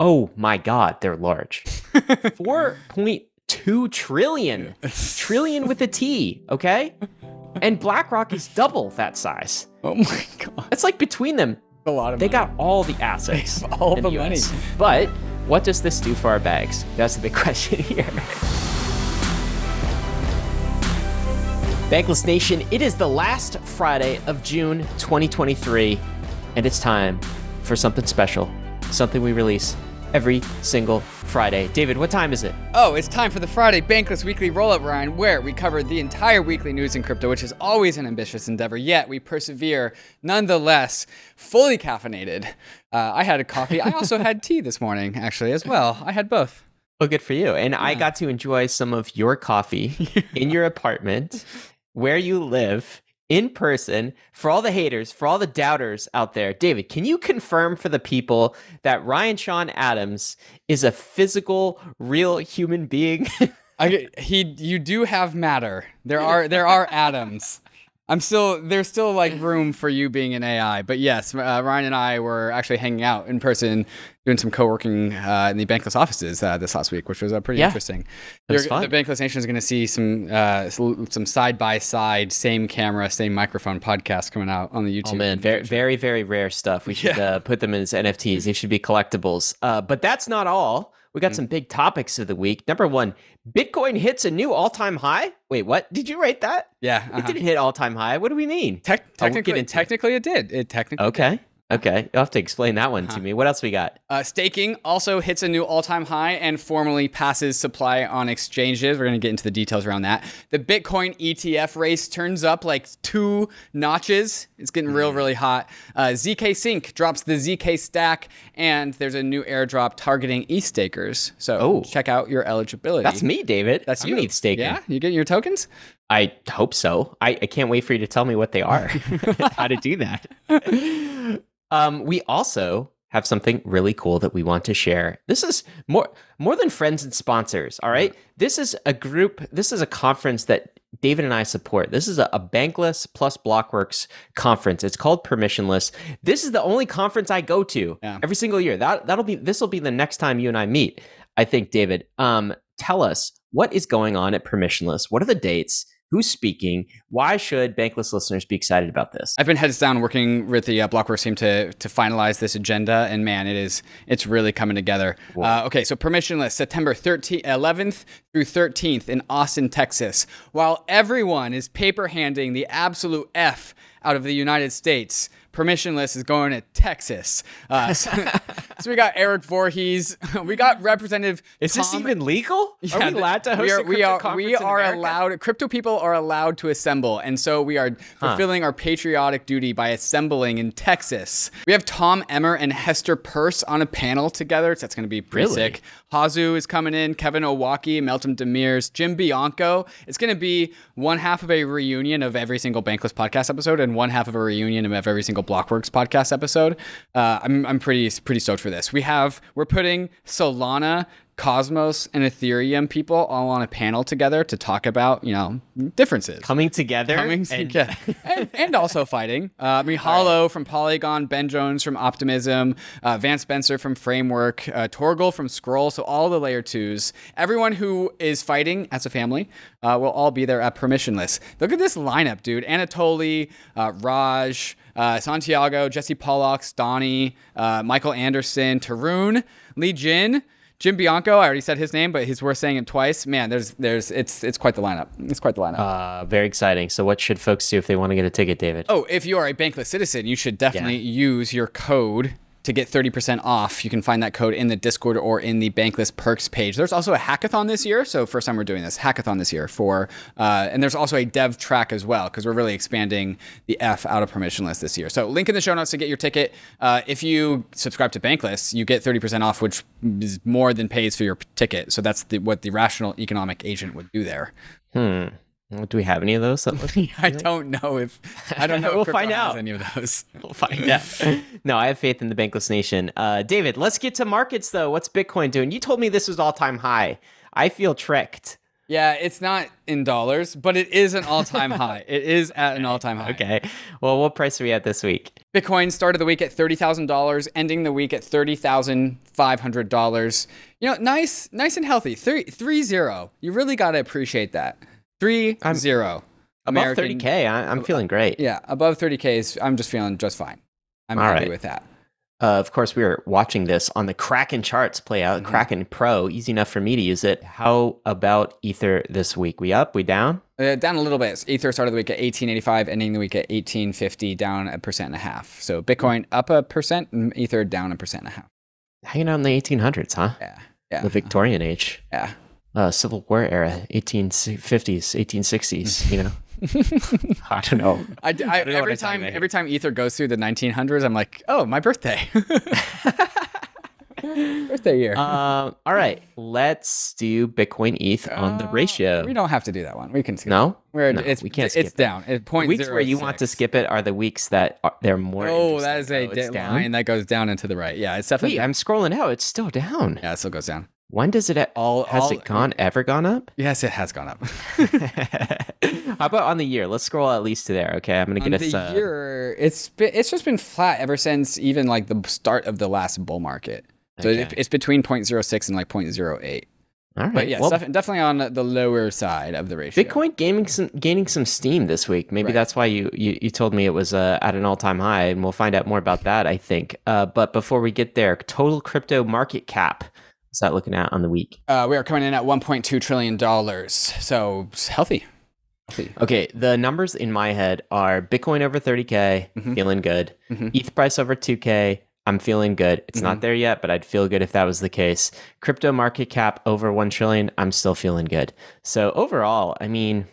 Oh my God, they're large. 4.2 trillion. trillion with a T, okay? And BlackRock is double that size. Oh my god, It's like between them, a lot of money. they money. got all the assets. all in the money. But what does this do for our bags? That's the big question here. Bankless Nation, it is the last Friday of June 2023, and it's time for something special, something we release every single Friday. David, what time is it? Oh, it's time for the Friday Bankless Weekly Rollup, Ryan, where we cover the entire weekly news in crypto, which is always an ambitious endeavor, yet we persevere nonetheless, fully caffeinated. Uh, I had a coffee. I also had tea this morning, actually, as well. I had both. Well, good for you. And I got to enjoy some of your coffee in your apartment where you live in person for all the haters, for all the doubters out there. David, can you confirm for the people that Ryan Sean Adams is a physical, real human being? I, he, you do have matter. There are there are atoms. I'm still there's still like room for you being an AI, but yes, uh, Ryan and I were actually hanging out in person, doing some co-working uh, in the Bankless offices uh, this last week, which was uh, pretty Yeah. interesting. It fun. The Bankless Nation is going to see some uh, some side by side, same camera, same microphone podcast coming out on the YouTube. Oh man, very, very, very rare stuff. We should uh, put them as NFTs. They should be collectibles. Uh, but that's not all. We got some big topics of the week. Number one, Bitcoin hits a new all-time high. Wait, what? Did you write that? yeah. It uh-huh. didn't hit all-time high. What do we mean? Tec- Oh, we'll technically, into it. technically, it did. It technically Okay. Okay. You'll have to explain that one Uh-huh. to me. What else we got? Uh, staking also hits a new all-time high and formally passes supply on exchanges. We're going to get into the details around that. The Bitcoin ETF race turns up like two notches. It's getting real, really hot. Uh, ZK Sync drops the ZK stack, and there's a new airdrop targeting ETH stakers. So Oh. check out your eligibility. That's me, David. That's I'm you. ETH staking. Yeah, you getting your tokens? I hope so. I, I can't wait for you to tell me what they are. How to do that. um, we also have something really cool that we want to share. This is more more than friends and sponsors. All right. This is a group. This is a conference that David and I support. This is a, a Bankless plus Blockworks conference. It's called Permissionless. This is the only conference I go to Yeah. every single year. That that'll be this will be the next time you and I meet. I think, David. Um, tell us what is going on at Permissionless. What are the dates? Who's speaking? Why should Bankless listeners be excited about this? I've been heads down working with the uh, Blockworks team to to finalize this agenda, and man, it is it's really coming together. Uh, okay, so permissionless September 13th, 11th through 13th in Austin, Texas. While everyone is paper handing the absolute f out of the United States, permissionless is going to Texas. Uh, so, so we got Eric Voorhees, we got Representative. Is this even legal? yeah, are we allowed to host we are, a we are, conference we are allowed crypto people are allowed to assemble and so we are fulfilling our patriotic duty by assembling in texas we have tom emmer and hester Peirce on a panel together so that's going to be pretty Really? sick hasu is coming in kevin owocki meltem demirors jim bianco. It's going to be one half of a reunion of every single bankless podcast episode and one half of a reunion of every single blockworks podcast episode. Uh, I'm, I'm pretty pretty stoked for this. We have we're putting solana Cosmos and Ethereum people all on a panel together to talk about, you know, differences. coming together. Coming and- together. and, and also fighting. Uh, I mean, Hollow from Polygon, Ben Jones from Optimism, uh, Vance Spencer from Framework, uh, Torgal from Scroll. So all the layer twos. Everyone who is fighting as a family uh, will all be there at permissionless. Look at this lineup, dude. Anatoly, uh, Raj, uh, Santiago, Jesse Pollak, Donnie, uh, Michael Anderson, Tarun, Li Jin. Jim Bianco, I already said his name, but he's worth saying it twice. Man, there's, there's, it's, it's quite the lineup. It's quite the lineup. Uh, very exciting. So, what should folks do if they want to get a ticket, David? Oh, if you are a bankless citizen, you should definitely use your code to get 30% off. You can find that code in the Discord or in the Bankless perks page. There's also a hackathon this year. So, first time we're doing this hackathon this year for, uh, and there's also a dev track as well because we're really expanding the F out of permissionless this year. So, link in the show notes to get your ticket. Uh, if you subscribe to Bankless, you get 30% off, which is more than pays for your ticket. So, that's the, what the rational economic agent would do there. Hmm. Do we have any of those? I don't know if, I don't know We'll find out. any of those. We'll find out. no, I have faith in the Bankless Nation. Uh, David, let's get to markets though. What's Bitcoin doing? You told me this was all time high. I feel tricked. Yeah, it's not in dollars, but it is an all-time high. It is at an all-time high. Okay. Well, what price are we at this week? Bitcoin started the week at thirty thousand dollars, ending the week at thirty thousand five hundred dollars. You know, nice, nice and healthy. Three, three zero. You really got to appreciate that. 3 I'm- zero. Above 30K. I, I'm feeling great. Yeah, above thirty k is. I'm just feeling just fine. I'm All happy right. with that. Uh, of course, we are watching this on the Kraken charts play out. Mm-hmm. Kraken Pro, easy enough for me to use it. How about Ether this week? We up? We down? Uh, down a little bit. Ether started the week at 1885, ending the week at 1850, down a percent and a half. So Bitcoin up a percent, and Ether down a percent and a half. Hanging out in the 1800s, huh? Yeah, yeah, The Victorian age, yeah. Uh, Civil War era, 1850s, 1860s. You know, I don't know. I, I, don't know every I'm time every time Ether goes through the 1900s, I'm like, oh, my birthday. birthday year. Um, all right, let's do Bitcoin ETH on the Uh, ratio. We don't have to do that one. We can skip. No, We're, No, it's we can't It's skip it. down. It's The point weeks where you want to skip it are the weeks that are, they're more. Oh, that is interesting. a Oh, it's di- down? line that goes down and to the right. Yeah, it's definitely. Wait, I'm scrolling out. It's still down. yeah, it still goes down. When does it? All has all, it gone ever gone up? Yes, it has gone up. How about on the year? Let's scroll at least to there. Okay, I'm gonna On get the us. Uh, year, it's been, it's just been flat ever since even like the start of the last bull market. So it, it's between 0.06 and like 0.08. all right. But yeah, well, def- definitely on the lower side of the ratio. Bitcoin gaining some gaining some steam this week. Maybe Right. that's why you, you you told me it was uh, at an all time high, and we'll find out more about that. I think. Uh, but before we get there, total crypto market cap. That looking at on the week? Uh, we are coming in at 1.2 trillion dollars. So healthy. Healthy. Okay, the numbers in my head are Bitcoin over 30k, Mhm. feeling good. Mhm. ETH price over 2k, I'm feeling good. It's Mm-hmm. not there yet, but I'd feel good if that was the case. Crypto market cap over 1 trillion, I'm still feeling good. So overall, I mean,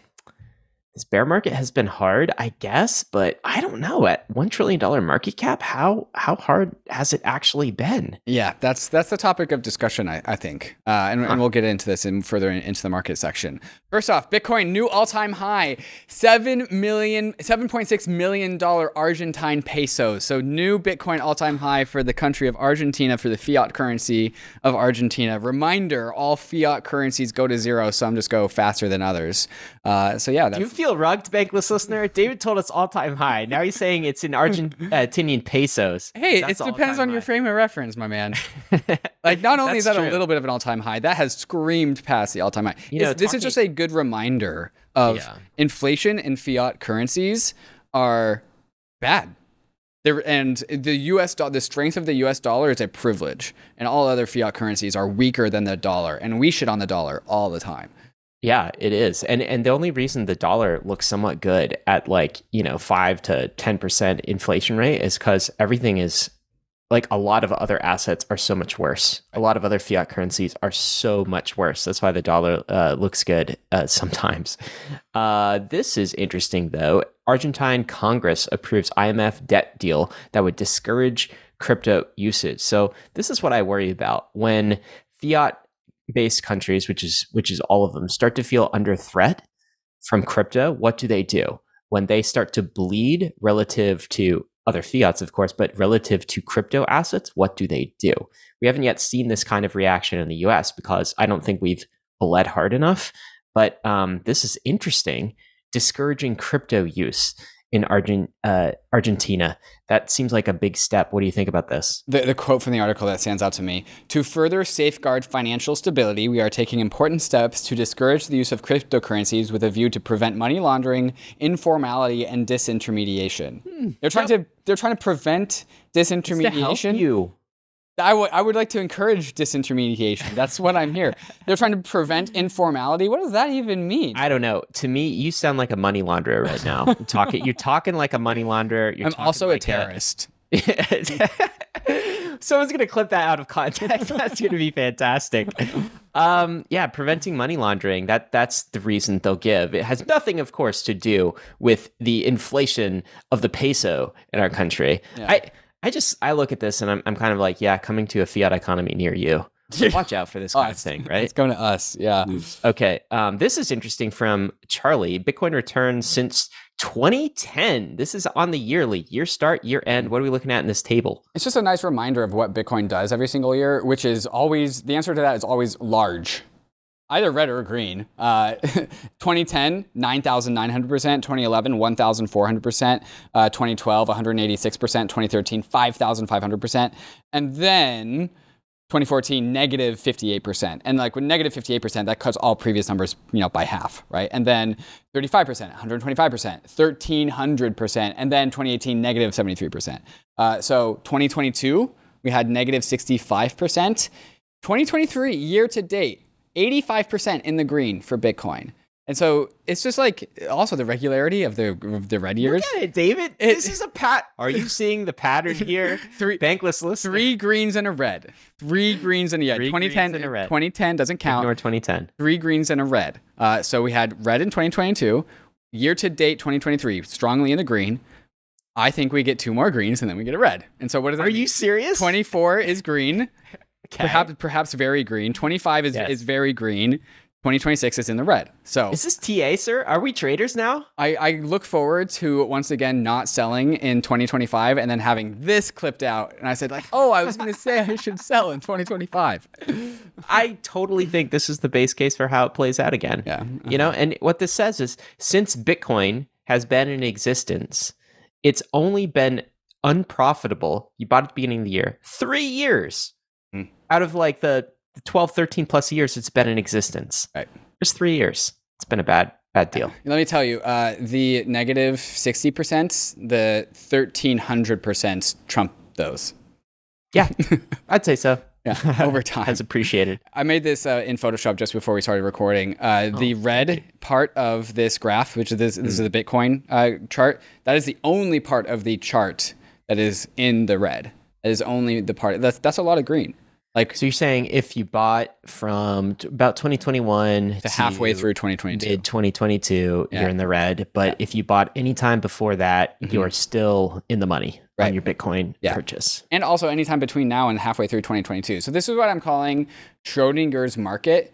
this bear market has been hard, I guess, but I don't know at 1 trillion dollar market cap, how how hard has it actually been? Yeah, that's that's the topic of discussion, I, I think, uh, and, Huh. and we'll get into this in further in, into the market section. First off, Bitcoin new all time high, seven million, seven point six million dollar Argentine pesos. So new Bitcoin all time high for the country of Argentina for the fiat currency of Argentina. Reminder: all fiat currencies go to zero. Some just go faster than others. Uh, so yeah, Do you feel rugged, bankless listener? David told us all time high. Now he's saying it's in Argentinian pesos. hey, That's it depends on your frame of reference, my man. Like not only is That's that a little bit of an all-time high, that has screamed past the all-time high. You know, It's- this is just a good reminder of Yeah. inflation and fiat currencies are bad. They're, and the U.S. do- the strength of the U.S. dollar is a privilege, and all other fiat currencies are weaker than the dollar, and we shit on the dollar all the time. Yeah, it is. And and the only reason the dollar looks somewhat good at like, you know, 5 to 10% inflation rate is cuz everything is like a lot of other assets are so much worse. A lot of other fiat currencies are so much worse. That's why the dollar uh, looks good uh, sometimes. Uh, this is interesting though. Argentine Congress approves IMF debt deal that would discourage crypto usage. So this is what I worry about when fiat based countries, which is which is all of them, start to feel under threat from crypto. What do they do when they start to bleed relative to other fiats, of course, but relative to crypto assets? What do they do? We haven't yet seen this kind of reaction in the U.S. because I don't think we've bled hard enough. But um, this is interesting, discouraging crypto use in Argent, uh, Argentina. That seems like a big step. What do you think about this? The, the quote from the article that stands out to me To further safeguard financial stability, we are taking important steps to discourage the use of cryptocurrencies with a view to prevent money laundering, informality, and disintermediation. They're trying to they're trying to prevent Hmm. To help disintermediation. you. I would I would like to encourage disintermediation. That's what I'm here. They're trying to prevent informality. What does that even mean? I don't know. To me, you sound like a money launderer right now. You're talking, you're talking like a money launderer. You're I'm also a like terrorist. Someone's gonna clip that out of context. That's gonna be fantastic. Um, yeah, preventing money laundering. That that's the reason they'll give. It has nothing, of course, to do with the inflation of the peso in our country. Yeah. I I just I look at this and I'm I'm kind of like, yeah, coming to a fiat economy near you. Watch out for this kind of thing, right? It's going to us. Yeah. Okay. Um, this is interesting from Charlie. Bitcoin returns since 2010. This is on the yearly year start, year end. What are we looking at in this table? It's just a nice reminder of what Bitcoin does every single year, which is always the answer to that is always large. Either red or green. Uh, 2010, 9,900%. 2011, 1,400%. Uh, 2012, 186%. 2013, 5,500%. And then 2014 negative 58% and like with negative 58% that cuts all previous numbers you know by half right and then 35% 125% 1300% and then 2018 negative 73% uh, so 2022 we had negative 65% 2023 year to date 85% in the green for bitcoin and so it's just like also the regularity of the of the red years. Look at it, David. this is a pat. Are you seeing the pattern here? Three bankless list. Three greens and a red. Three greens and a red. Three 2010 greens and a red. 2010 doesn't count. Ignore 2010. Three greens and a red. Uh, so we had red in 2022. Year to date 2023, strongly in the green. I think we get two more greens and then we get a red. And so what is that Are mean? you serious? 24 is green. Okay. Perhaps perhaps very green. 25 is Yes. is very green. 2026 is in the red. So Is this TA, sir? Are we traders now? I, I look forward to once again not selling in 2025 and then having this clipped out. And I said like, oh, I was going to say I should sell in 2025. I totally think this is the base case for how it plays out again. Yeah. You know, and what this says is since Bitcoin has been in existence, it's only been unprofitable. You bought it at the beginning of the year, three years. Out of like the 12, 13 plus years it's been in existence. Right. Just three years. It's been a bad, bad deal. Let me tell you, uh, the negative 60%, the 1300% trump those. Yeah, I'd say so. Yeah, over time. As appreciated. I made this uh, in Photoshop just before we started recording. Uh, the red part of this graph, which is this, this is the Bitcoin uh, chart, that is the only part of the chart that is in the red. That is only the part. That's that's a lot of green. Like So you're saying if you bought from t- about 2021 to halfway through 2022. mid 2022, Yeah. you're in the red. But if you bought any time before that, you're still in the money Mm-hmm. Right. on your Bitcoin Yeah. purchase. and also anytime between now and halfway through 2022. So this is what I'm calling Schrodinger's market.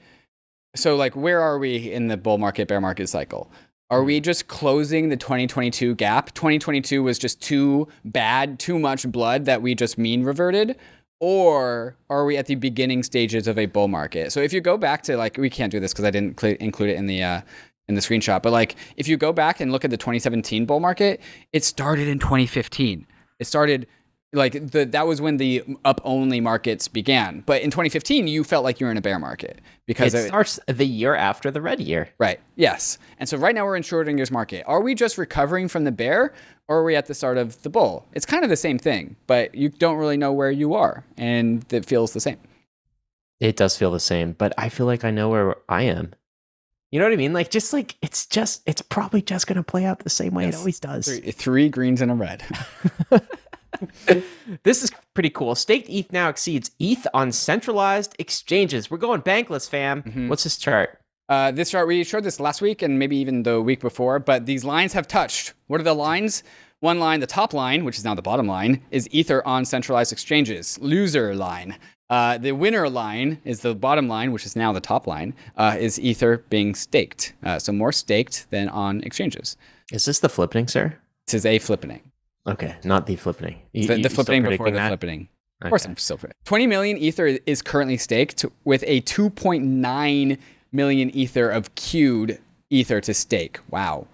So like where are we in the bull market bear market cycle? Are we just closing the 2022 gap? 2022 was just too bad, too much blood that we just mean reverted? Or are we at the beginning stages of a bull market? So if you go back to like we can't do this because I didn't cl- include it in the uh, in the screenshot, but like if you go back and look at the 2017 bull market, it started in 2015. It started like the that was when the up only markets began. But in 2015, you felt like you were in a bear market because It it- starts the year after the red year. right. Yes. And so right now we're in Schrodinger's market. Are we just recovering from the bear or are we at the start of the bull? It's kind of the same thing, but you don't really know where you are and it feels the same. It does feel the same, but I feel like I know where I am. You know what I mean? Like just like it's just it's probably just gonna play out the same way Yes. it always does. Three, three greens and a red. This is pretty cool. Staked ETH now exceeds ETH on centralized exchanges. We're going bankless, fam. Mm-hmm. What's this chart? Uh, this chart, we showed this last week and maybe even the week before, but these lines have touched. What are the lines? One line, the top line, which is now the bottom line, is Ether on centralized exchanges. Loser line. Uh, the winner line is the bottom line, which is now the top line, uh, is Ether being staked. Uh, so more staked than on exchanges. Is this the flippening, sir? This is a flippening. Okay, not the flippening. You- The, the flippening before the that? flippening. Of course, Okay. I'm still predicting. 20 million Ether is currently staked with a 2.9 million Ether of queued Ether to stake. Wow.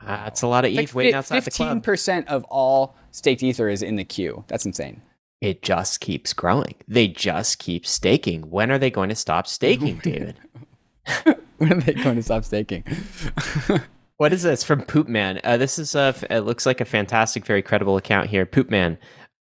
Ah, That's a lot of ETH waiting outside the club. 15% of all staked Ether is in the queue. That's insane. It just keeps growing. They just keep staking. When are they going to stop staking, David? when are they going to stop staking? What is this from Poop Man? Uh, this is a. It looks like a fantastic, very credible account here. Poop Man.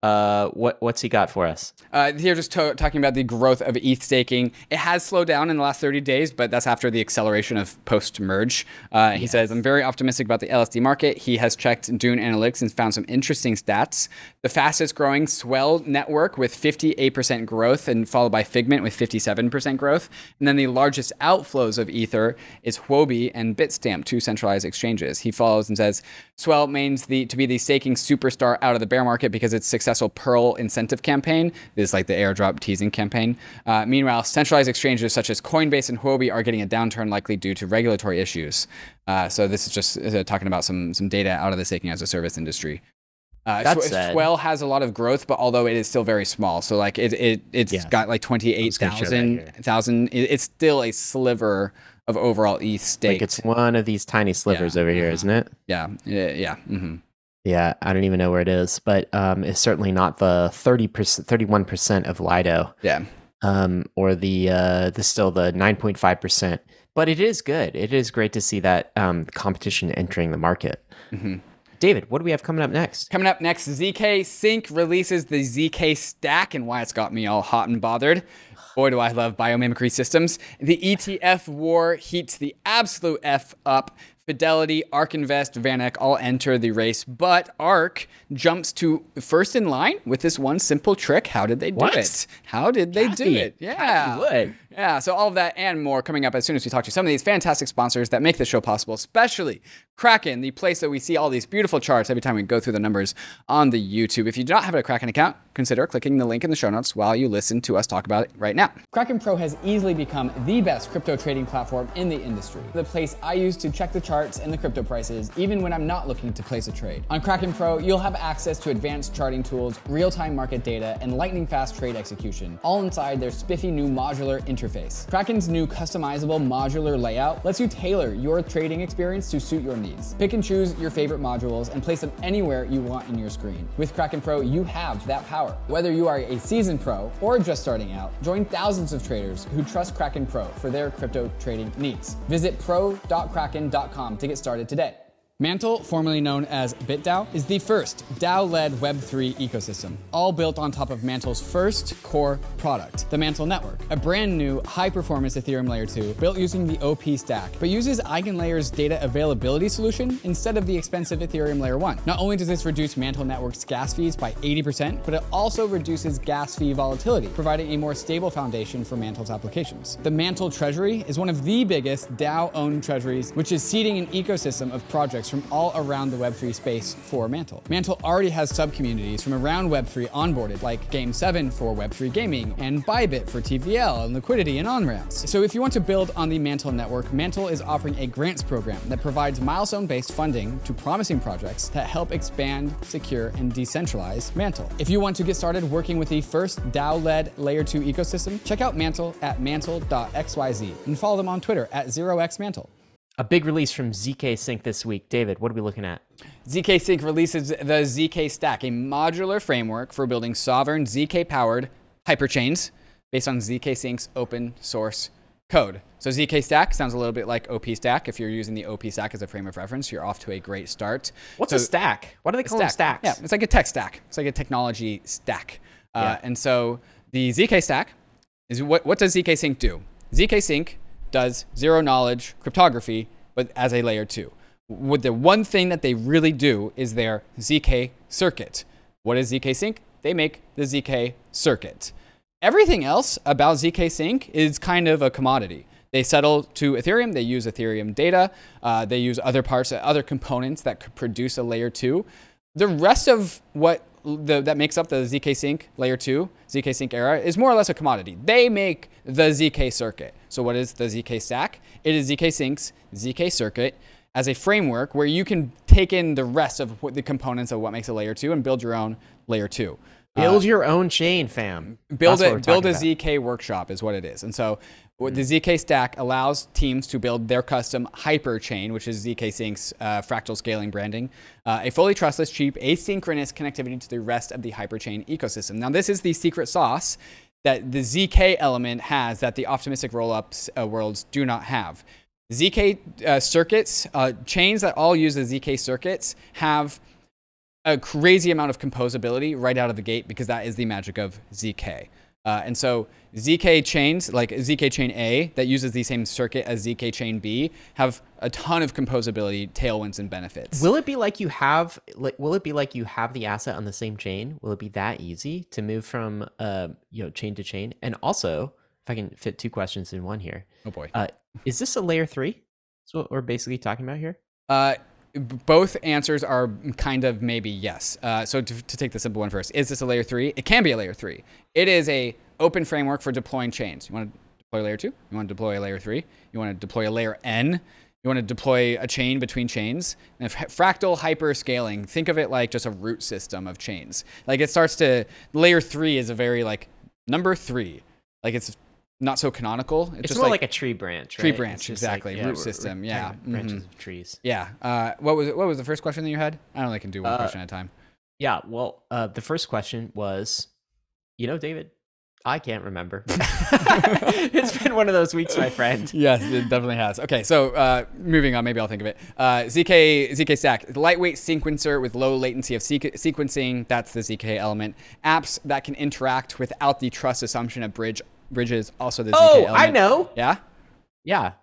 Uh, what what's he got for us? Uh, here, just to- talking about the growth of ETH staking. It has slowed down in the last 30 days, but that's after the acceleration of post merge. Uh, he says, I'm very optimistic about the LSD market. He has checked Dune Analytics and found some interesting stats. The fastest growing Swell network with 58% growth, and followed by Figment with 57% growth. And then the largest outflows of Ether is Huobi and Bitstamp, two centralized exchanges. He follows and says, Swell means the to be the staking superstar out of the bear market because its successful Pearl incentive campaign this is like the airdrop teasing campaign. Uh, meanwhile, centralized exchanges such as Coinbase and Huobi are getting a downturn likely due to regulatory issues. Uh, so this is just uh, talking about some some data out of the staking as a service industry. Uh, That Sw- said- Swell has a lot of growth, but although it is still very small, so like it it it's Yeah. got like twenty eight gonna show that thousand thousand. it- It's still a sliver of overall ETH stake. Like it's one of these tiny slivers Yeah. over here, isn't it? yeah, yeah, yeah. hmm Yeah, I don't even know where it is, but um, it's certainly not the thirty percent, thirty-one percent of Lido, yeah. um, or the uh, the still the nine point five percent. But it is good. It is great to see that um, competition entering the market. Mhm. David, what do we have coming up next? Coming up next, ZK Sync releases the ZK Stack, and why it's got me all hot and bothered. Boy, do I love biomimicry systems. The ETF war heats the absolute F up. Fidelity, ARK Invest, VanEck all enter the race, but ARK jumps to first in line with this one simple trick. How did they do What? it? How did they do it? Yeah. Yeah, so all of that and more coming up as soon as we talk to some of these fantastic sponsors that make this show possible, especially Kraken, the place that we see all these beautiful charts every time we go through the numbers on the YouTube. If you do not have a Kraken account, consider clicking the link in the show notes while you listen to us talk about it right now. Kraken Pro has easily become the best crypto trading platform in the industry. The place I use to check the charts and the crypto prices, even when I'm not looking to place a trade. On Kraken Pro, you'll have access to advanced charting tools, real-time market data, and lightning fast trade execution, all inside their spiffy new modular interface. Kraken's new customizable modular layout lets you tailor your trading experience to suit your needs. Pick and choose your favorite modules and place them anywhere you want in your screen. With Kraken Pro, you have that power. Whether you are a seasoned pro or just starting out, join thousands of traders who trust Kraken Pro for their crypto trading needs. Visit pro.kraken.com to get started today. Mantle, formerly known as BitDAO, is the first DAO-led Web3 ecosystem, all built on top of Mantle's first core product, the Mantle Network, a brand new high-performance Ethereum Layer 2 built using the OP stack, but uses EigenLayer's data availability solution instead of the expensive Ethereum Layer 1. Not only does this reduce Mantle Network's gas fees by 80%, but it also reduces gas fee volatility, providing a more stable foundation for Mantle's applications. The Mantle Treasury is one of the biggest DAO-owned treasuries, which is seeding an ecosystem of projects from all around the Web3 space for Mantle. Mantle already has sub-communities from around Web3 onboarded, like Game7 for Web3 gaming, and Bybit for TVL and liquidity and on-ramps. So if you want to build on the Mantle network, Mantle is offering a grants program that provides milestone-based funding to promising projects that help expand, secure, and decentralize Mantle. If you want to get started working with the first DAO-led Layer 2 ecosystem, check out Mantle at mantle.xyz and follow them on Twitter at 0xmantle. A big release from ZK Sync this week. David, what are we looking at? ZK Sync releases the ZK Stack, a modular framework for building sovereign ZK powered hyperchains based on ZK Sync's open source code. So ZK Stack sounds a little bit like OP Stack. If you're using the OP Stack as a frame of reference, you're off to a great start. What's So- a stack? Why do they call them stacks? yeah, it's like a tech stack. It's like a technology stack. Uh, And so the ZK stack is what, what does ZK Sync do? ZK Sync does zero knowledge cryptography, but as a layer two. What the one thing that they really do is their ZK circuit. What is ZK Sync? They make the ZK circuit. Everything else about ZK Sync is kind of a commodity. They settle to Ethereum. They use Ethereum data. Uh, they use other parts, other components that could produce a layer two. The rest of what the, that makes up the ZK Sync layer two, ZK Sync era, is more or less a commodity. They make the ZK circuit. So what is the ZK stack? It is ZK Sync's ZK circuit as a framework where you can take in the rest of what the components of what makes a layer two and build your own layer two. Build uh, your own chain, fam. Build That's it. Build a about. ZK workshop is what it is. And so the ZK stack allows teams to build their custom hyper chain, which is ZK Sync's uh, fractal scaling branding, uh, a fully trustless, cheap, asynchronous connectivity to the rest of the hyperchain ecosystem. Now, this is the secret sauce that the ZK element has that the optimistic rollups uh, worlds do not have. ZK uh, circuits, uh, chains that all use the ZK circuits have a crazy amount of composability right out of the gate because that is the magic of ZK. Uh, and so ZK chains, like ZK chain A, that uses the same circuit as ZK chain B, have a ton of composability, tailwinds, and benefits. Will it be like you have like will it be like you have the asset on the same chain? Will it be that easy to move from uh you know chain to chain? And also, if I can fit two questions in one here, oh boy. uh, is this a layer three? That's what we're basically talking about here. Uh, both answers are kind of maybe yes. Uh, so to, to take the simple one first, is this a layer three? It can be a layer three. It is a open framework for deploying chains. You want to deploy layer two? You want to deploy a layer three? You want to deploy a layer N? you want to deploy a chain between chains. And fractal hyper scaling, think of it like just a root system of chains. Like it starts to layer three is a very like number three. Like it's not so canonical. It's, just more like, like, a tree branch. Tree branch, exactly. Like, yeah, root system. yeah. Branches mm-hmm. of trees. Yeah. Uh, what was what was the first question that you had? I only can do one uh, question at a time. Yeah. Well, uh, the first question was, you know, David, I can't remember. it's been one of those weeks, my friend. Yes, it definitely has. Okay, so uh, moving on, maybe I'll think of it. Uh, ZK ZK Stack, lightweight sequencer with low latency of sequ- sequencing. That's the ZK element. Apps that can interact without the trust assumption of bridge bridges. Also the ZK oh, element. I know. Yeah, yeah.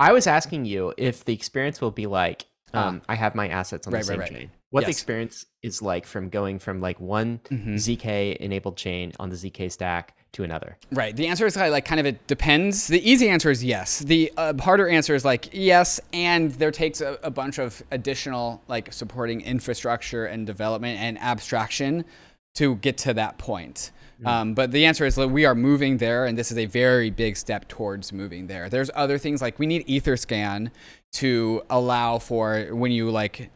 I was asking you if the experience will be like ah. um, I have my assets on right, the same right, right. chain what yes. the experience is like from going from like one mm-hmm. zk enabled chain on the zk stack to another right the answer is like kind of it depends the easy answer is yes the uh, harder answer is like yes and there takes a, a bunch of additional like supporting infrastructure and development and abstraction to get to that point. Um, but the answer is that we are moving there, and this is a very big step towards moving there. There's other things like we need Etherscan to allow for when you like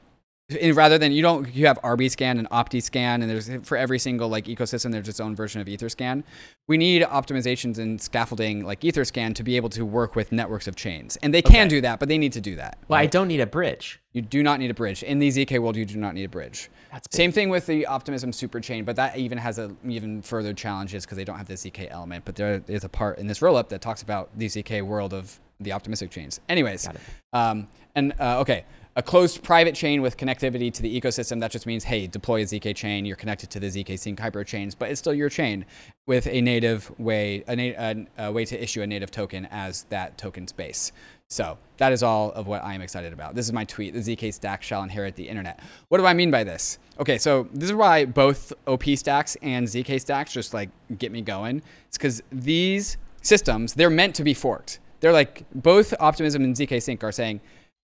rather than you don't you have Arbiscan and OptiScan and there's for every single like ecosystem there's its own version of EtherScan. We need optimizations and scaffolding like EtherScan to be able to work with networks of chains, and they okay. can do that, but they need to do that. Well, right? I don't need a bridge. You do not need a bridge in the zk world. You do not need a bridge. That's same thing with the Optimism superchain, but that even has a even further challenges because they don't have the zk element. But there is a part in this rollup that talks about the zk world of the optimistic chains. Anyways, um, and uh, okay a closed private chain with connectivity to the ecosystem. That just means, hey, deploy a ZK chain. You're connected to the ZK Sync hyper chains, but it's still your chain with a native way, a, na- a, a way to issue a native token as that token space. So that is all of what I am excited about. This is my tweet. The ZK stack shall inherit the internet. What do I mean by this? Okay, so this is why both OP stacks and ZK stacks just like get me going. It's because these systems, they're meant to be forked. They're like both Optimism and ZK Sync are saying,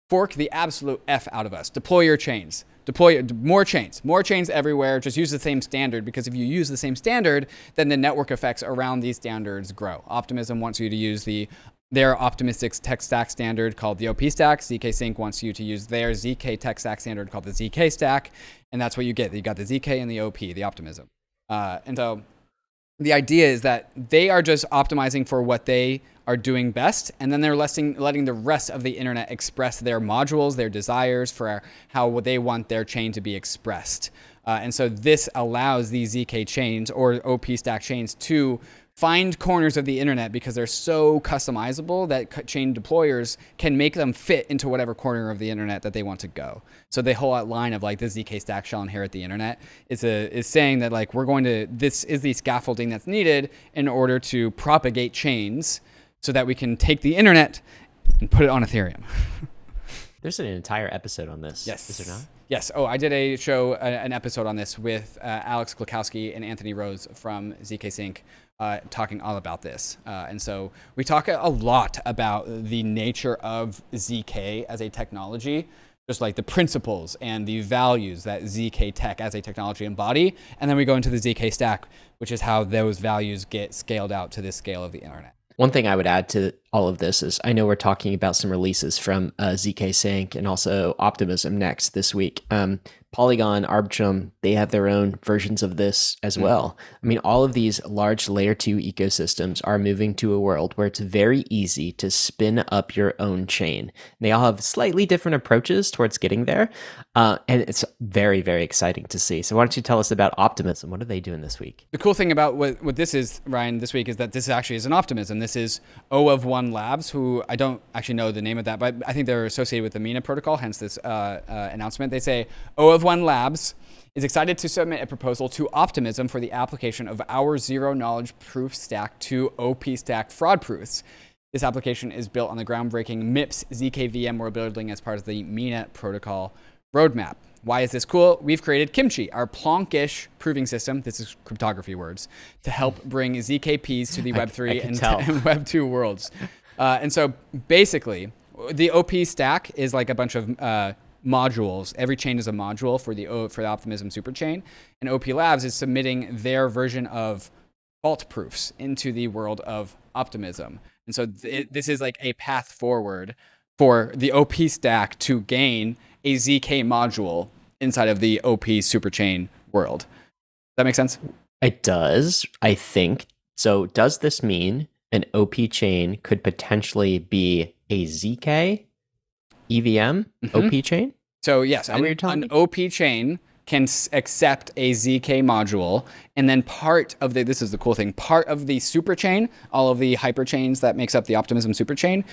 fork the absolute F out of us. Deploy your chains. Deploy more chains, more chains everywhere. Just use the same standard because if you use the same standard, then the network effects around these standards grow. Optimism wants you to use the their optimistic tech stack standard called the OP stack. ZK Sync wants you to use their ZK tech stack standard called the ZK stack, and that's what you get. You got the ZK and the OP, the optimism. Uh, and so the idea is that they are just optimizing for what they are doing best, and then they're letting, letting the rest of the internet express their modules, their desires for how they want their chain to be expressed. Uh, and so this allows these ZK chains or OP stack chains to find corners of the internet because they're so customizable that chain deployers can make them fit into whatever corner of the internet that they want to go. So the whole line of like the ZK stack shall inherit the internet is a is saying that like we're going to this is the scaffolding that's needed in order to propagate chains so that we can take the internet and put it on Ethereum. There's an entire episode on this. Yes. Is there not? Yes. Oh, I did a show, an episode on this with uh, Alex Gluchowski and Anthony Rose from ZK Sync, uh, talking all about this. Uh, and so we talk a lot about the nature of ZK as a technology, just like the principles and the values that ZK Tech as a technology embody. And then we go into the ZK stack, which is how those values get scaled out to the scale of the internet. One thing I would add to all of this is I know we're talking about some releases from uh, ZK Sync and also Optimism next this week. Um, Polygon, Arbitrum, they have their own versions of this as mm-hmm. well. I mean, all of these large layer two ecosystems are moving to a world where it's very easy to spin up your own chain. They all have slightly different approaches towards getting there. Uh, and it's very, very exciting to see. So, why don't you tell us about Optimism? What are they doing this week? The cool thing about what, what this is, Ryan, this week is that this actually is an Optimism. This is O of One Labs, who I don't actually know the name of that, but I think they're associated with the Mina protocol, hence this uh, uh, announcement. They say O of One Labs is excited to submit a proposal to Optimism for the application of our zero knowledge proof stack to OP stack fraud proofs. This application is built on the groundbreaking MIPS ZKVM we're building as part of the Mina protocol roadmap. Why is this cool? We've created Kimchi, our Plonkish proving system. This is cryptography words to help bring ZKPs to the Web3 and, and Web2 worlds. Uh, and so basically, the OP stack is like a bunch of uh, modules. Every chain is a module for the for the Optimism superchain, and OP Labs is submitting their version of fault proofs into the world of Optimism. And so th- this is like a path forward for the OP stack to gain a ZK module inside of the OP superchain world. Does that make sense? It does, I think. So, does this mean an OP chain could potentially be a ZK EVM Mhm. OP chain? So yes, an, an? OP chain can s- accept a ZK module, and then part of the this is the cool thing. Part of the superchain, all of the hyperchains that makes up the Optimism superchain,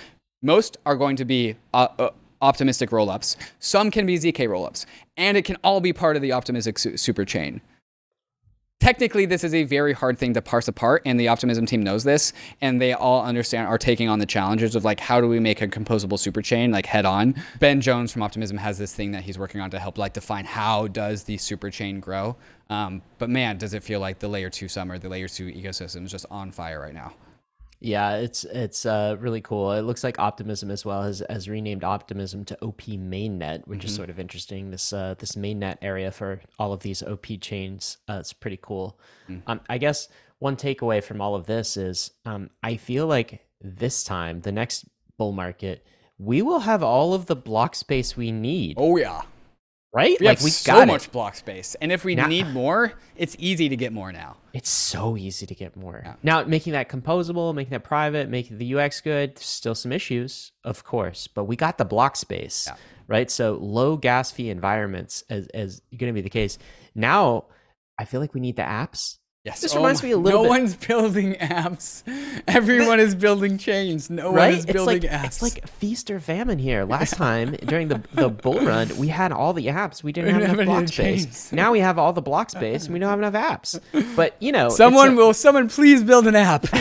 most are going to be uh, uh, optimistic rollups. Some can be ZK rollups, and it can all be part of the optimistic su- superchain. Technically, this is a very hard thing to parse apart, and the Optimism team knows this, and they all understand are taking on the challenges of like how do we make a composable superchain like head on. Ben Jones from Optimism has this thing that he's working on to help like define how does the superchain grow. Um, but man, does it feel like the layer two summer, the layer two ecosystem is just on fire right now. Yeah, it's it's uh, really cool. It looks like Optimism as well has, has renamed Optimism to OP Mainnet, which is sort of interesting. This uh, this mainnet area for all of these OP chains, uh, it's pretty cool. Um, I guess one takeaway from all of this is um, I feel like this time, the next bull market, we will have all of the block space we need, Oh yeah, right? we like have we so got much it. block space, and if we Now- need more, it's easy to get more now. It's so easy to get more. Yeah. Now, making that composable, making that private, making the UX good, still some issues, of course, but we got the block space, Yeah. right? So low gas fee environments as, as going to be the case. Now, I feel like we need the apps. Yes. This Oh reminds my- me a little No bit- one's building apps. Everyone is building chains. No Right? one is It's building like apps. it's like feast or famine here. Last time during the the bull run, we had all the apps. We didn't We have enough block space. chains. Now we have all the block space and we don't have enough apps. But you know, someone a- will. Someone please build an app.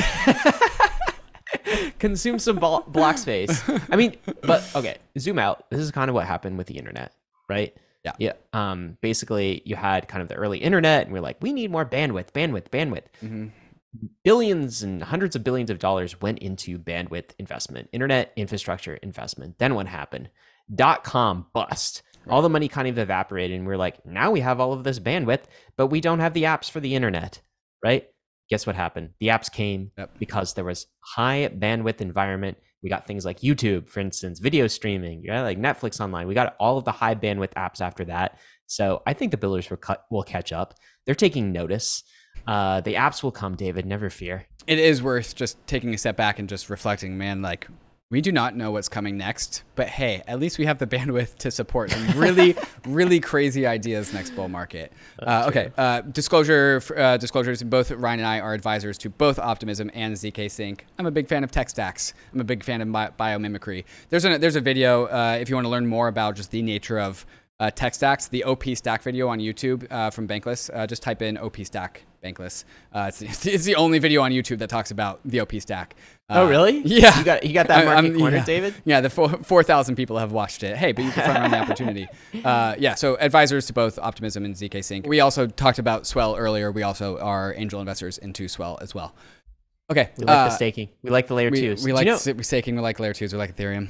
consume some blo- block space. I mean, but okay, zoom out. This is kind of what happened with the internet, right? Yeah. Yeah. Um, basically, you had kind of the early internet, and we're like, we need more bandwidth, bandwidth, bandwidth. Mhm. Billions and hundreds of billions of dollars went into bandwidth investment, internet infrastructure investment. Then what happened? Dot com bust. All the money kind of evaporated, and we're like, now we have all of this bandwidth, but we don't have the apps for the internet, right? Guess what happened? The apps came Yep. because there was high bandwidth environment. We got things like YouTube, for instance, video streaming, yeah, like Netflix online. We got all of the high bandwidth apps after that. So I think the builders will cut will catch up. They're taking notice. Uh, the apps will come, David. Never fear. it is worth just taking a step back and just reflecting, man. Like we do not know what's coming next, but hey, at least we have the bandwidth to support some really, really crazy ideas next bull market. Uh, okay, uh, disclosure. Uh, disclosures. Both Ryan and I are advisors to both Optimism and ZK Sync. I'm a big fan of tech stacks. I'm a big fan of bi- biomimicry. There's a there's a video uh, if you want to learn more about just the nature of uh, tech stacks. The OP stack video on YouTube uh, from Bankless. Uh, just type in OP stack Bankless. Uh, it's, it's the only video on YouTube that talks about the OP stack. Uh, oh, really? Yeah. You got you got that market I'm- corner, yeah. David. Yeah, the four four thousand people have watched it. Hey, but you can front run the opportunity. Uh, yeah, so advisors to both Optimism and ZK Sync. We also talked about Swell earlier. We also are angel investors into Swell as well. Okay, We like uh, the staking. We like the layer we, twos. we like you know- staking. We like layer twos. We like Ethereum.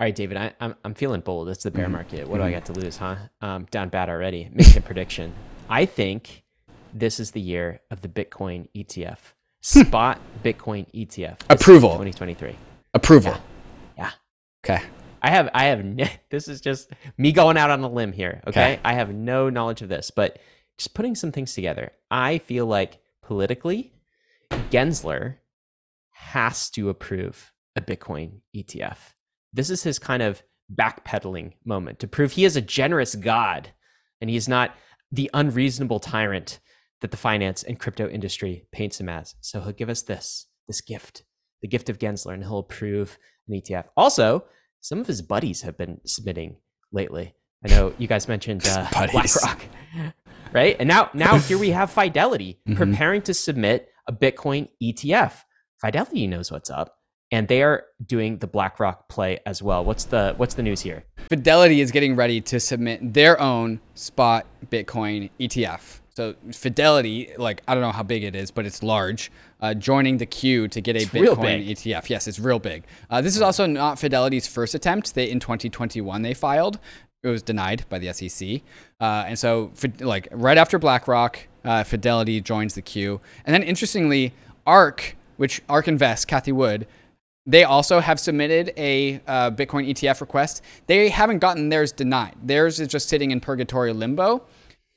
All right, David. I, I'm I'm feeling bold. It's the bear Mhm. market. What do I got to lose, huh? Um, down bad already. Make a prediction. I think this is the year of the Bitcoin ETF. Hmm. Spot Bitcoin ETF. Approval. 2023. Approval. Yeah. Okay. I have I have this is just me going out on a limb here, okay? Okay. I have no knowledge of this, but just putting some things together. I feel like politically Gensler has to approve a Bitcoin ETF. This is his kind of backpedaling moment to prove he is a generous god and he is not the unreasonable tyrant that the finance and crypto industry paints him as. So he'll give us this, this gift, the gift of Gensler, and he'll approve an ETF. Also, some of his buddies have been submitting lately. I know you guys mentioned uh. BlackRock, right? And now, now here we have Fidelity Mhm. preparing to submit a Bitcoin ETF. Fidelity knows what's up, and they are doing the BlackRock play as well. What's the what's the news here? Fidelity is getting ready to submit their own spot Bitcoin ETF. So Fidelity, like I don't know how big it is, but it's large. Uh, joining the queue to get a It's Bitcoin. ETF. Yes, it's real big. Uh, this is also not Fidelity's first attempt. They in 2021 they filed. It was denied by the SEC. Uh, and so, like right after BlackRock, uh, Fidelity joins the queue. And then interestingly, ARK, which ARK Invest, Cathie Wood, they also have submitted a uh, Bitcoin ETF request. They haven't gotten theirs denied. Theirs is just sitting in purgatory limbo.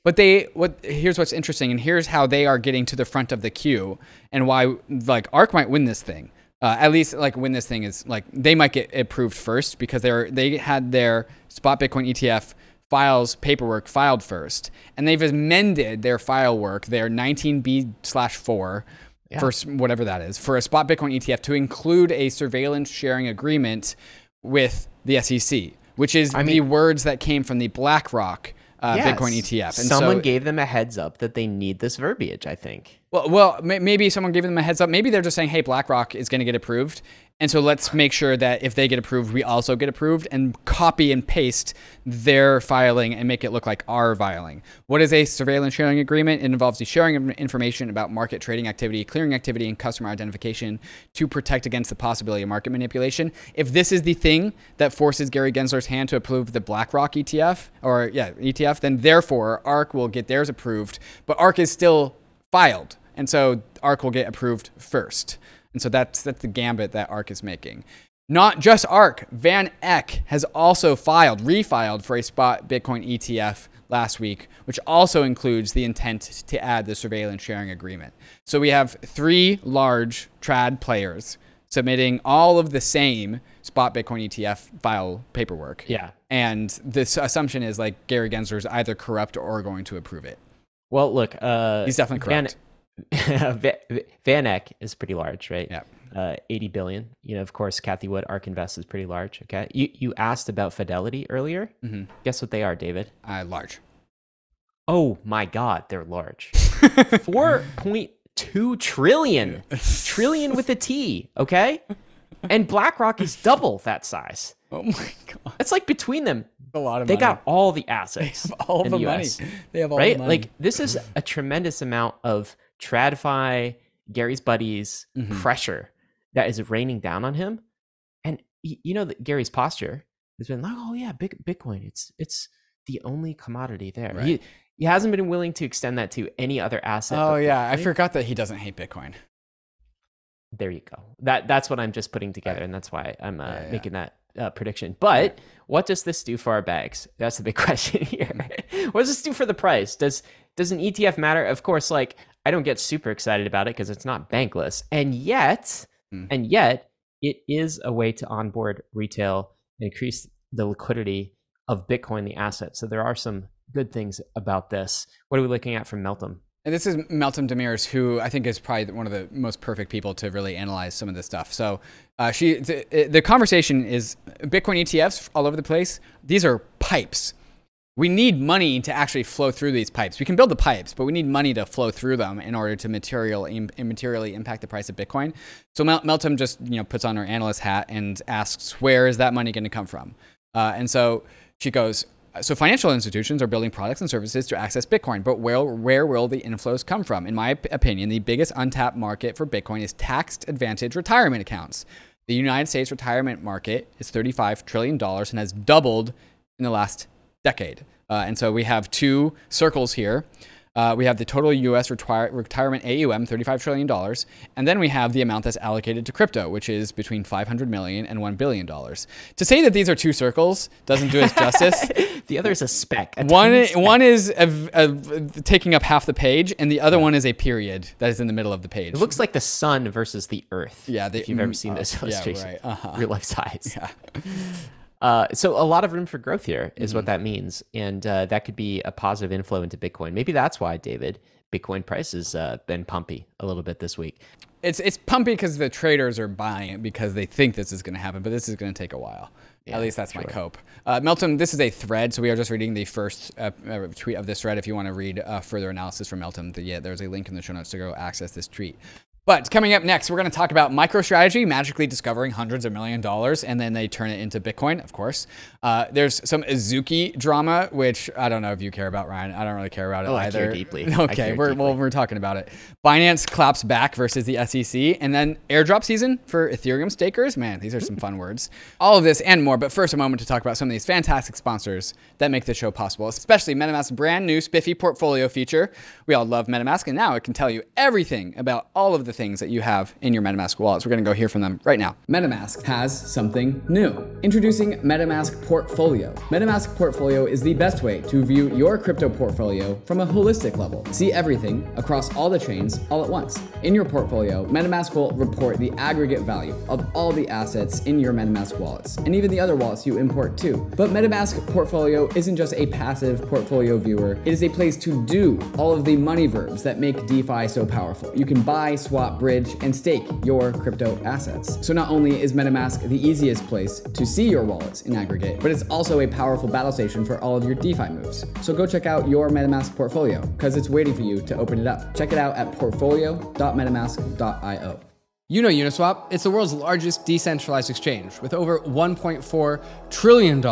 But they what here's what's interesting, and here's how they are getting to the front of the queue, and why like Ark might win this thing. Uh, at least like when this thing is like they might get approved first because they're they had their spot Bitcoin ETF files paperwork filed first, and they've amended their file work, their 19b slash four, for whatever that is, for a spot Bitcoin ETF to include a surveillance sharing agreement with the SEC, which is the mean- words that came from the BlackRock uh, Yes. Bitcoin ETF. And Someone so, gave them a heads up that they need this verbiage. I think. well, well, may- maybe someone gave them a heads up. Maybe they're just saying, "Hey, BlackRock is going to get approved," and so let's make sure that if they get approved, we also get approved, and copy and paste their filing and make it look like our filing. What is a surveillance sharing agreement? It involves the sharing of information about market trading activity, clearing activity, and customer identification to protect against the possibility of market manipulation. If this is the thing that forces Gary Gensler's hand to approve the BlackRock ETF, or yeah, ETF, then therefore ARK will get theirs approved, but ARK is still filed, and so ARK will get approved first. And so that's that's the gambit that ARK is making. Not just ARK, Van Eck has also filed, refiled for a spot Bitcoin ETF last week, which also includes the intent to add the surveillance sharing agreement. So we have three large trad players submitting all of the same spot Bitcoin ETF file paperwork. Yeah. And this assumption is like Gary Gensler is either corrupt or going to approve it. Well, look, uh, He's definitely corrupt. Van Eck is pretty large, right? Yeah. Uh, 80 billion. You know, of course, Cathie Wood, Ark Invest is pretty large. Okay. You you asked about Fidelity earlier. Mhm. Guess what they are, David? Uh, large. Oh my God, they're large. 4.2 trillion. trillion with a T. Okay. And BlackRock is double that size. Oh my god, That's like between them, a lot of money. they money. got all the assets. all the the money. US. They have all right? the money. Like this is a tremendous amount of TradFi, Gary's buddies Mhm. pressure that is raining down on him, and you know that Gary's posture has been like, oh yeah, big Bitcoin, it's it's the only commodity there. Right. He he hasn't been willing to extend that to any other asset. oh yeah, I forgot that he doesn't hate Bitcoin. There you go. That that's what I'm just putting together, and that's why I'm uh, Yeah, yeah. making that uh, prediction. But what does this do for our bags? That's the big question here. what does this do for the price? Does does an ETF matter? Of course, like I don't get super excited about it because it's not bankless, and yet, Hmm. and yet, it is a way to onboard retail and increase the liquidity of Bitcoin, the asset. So there are some good things about this. What are we looking at from Meltem? And this is Meltem Demirors, who I think is probably one of the most perfect people to really analyze some of this stuff. So, uh, she the, the conversation is Bitcoin ETFs all over the place. These are pipes. We need money to actually flow through these pipes. We can build the pipes, but we need money to flow through them in order to material materially impact the price of Bitcoin. So Mel- Meltem just you know puts on her analyst hat and asks, "Where is that money going to come from?" Uh, and so she goes, so financial institutions are building products and services to access Bitcoin, but where, where will the inflows come from? In my op- opinion, the biggest untapped market for Bitcoin is tax advantage retirement accounts. The United States retirement market is $35 trillion and has doubled in the last decade. Uh, and so we have two circles here. Uh, we have the total U.S. Retire- retirement AUM, $35 trillion, and then we have the amount that's allocated to crypto, which is between $500 million and $1 billion. To say that these are two circles doesn't do us justice. The other is a speck. a one, speck. one is a, a- taking up half the page, and the other one is a period that is in the middle of the page. It looks like the sun versus the earth. Yeah, the- if you've ever seen uh, this yeah, illustration, right, uh-huh. real life size. Yeah. Uh, so a lot of room for growth here is Mm-hmm. what that means, and uh, that could be a positive inflow into Bitcoin. Maybe that's why David Bitcoin price has uh, been pumpy a little bit this week. It's it's pumpy because the traders are buying it because they think this is going to happen, but this is going to take a while. Yeah, At least that's my cope. Uh, Meltem, this is a thread, so we are just reading the first uh, uh, tweet of this thread. If you want to read uh, further analysis from Meltem, the, yeah, there's a link in the show notes to go access this tweet. But coming up next, we're going to talk about MicroStrategy magically discovering hundreds of million dollars, and then they turn it into Bitcoin, of course. Uh, there's some Azuki drama, which I don't know if you care about, Ryan. I don't really care about it Oh, I either. care deeply. I Okay, we're, well, we're talking about it. Binance claps back versus the SEC, and then airdrop season for Ethereum stakers. Man, these are some fun words. All of this and more, but first, a moment to talk about some of these fantastic sponsors that make the show possible, especially MetaMask's brand new spiffy portfolio feature. We all love MetaMask, and now it can tell you everything about all of the the things that you have in your MetaMask wallets. We're going to go hear from them right now. MetaMask has something new. Introducing MetaMask Portfolio. MetaMask Portfolio is the best way to view your crypto portfolio from a holistic level. See everything across all the chains all at once. In your portfolio, MetaMask will report the aggregate value of all the assets in your MetaMask wallets and even the other wallets you import too. But MetaMask Portfolio isn't just a passive portfolio viewer, it is a place to do all of the money verbs that make DeFi so powerful. You can buy, swap, bridge, and stake your crypto assets. So not only is MetaMask the easiest place to see your wallets in aggregate, but it's also a powerful battle station for all of your DeFi moves. So go check out your MetaMask portfolio because it's waiting for you to open it up. Check it out at portfolio.metamask.io. You know Uniswap, it's the world's largest decentralized exchange with over $1.4 trillion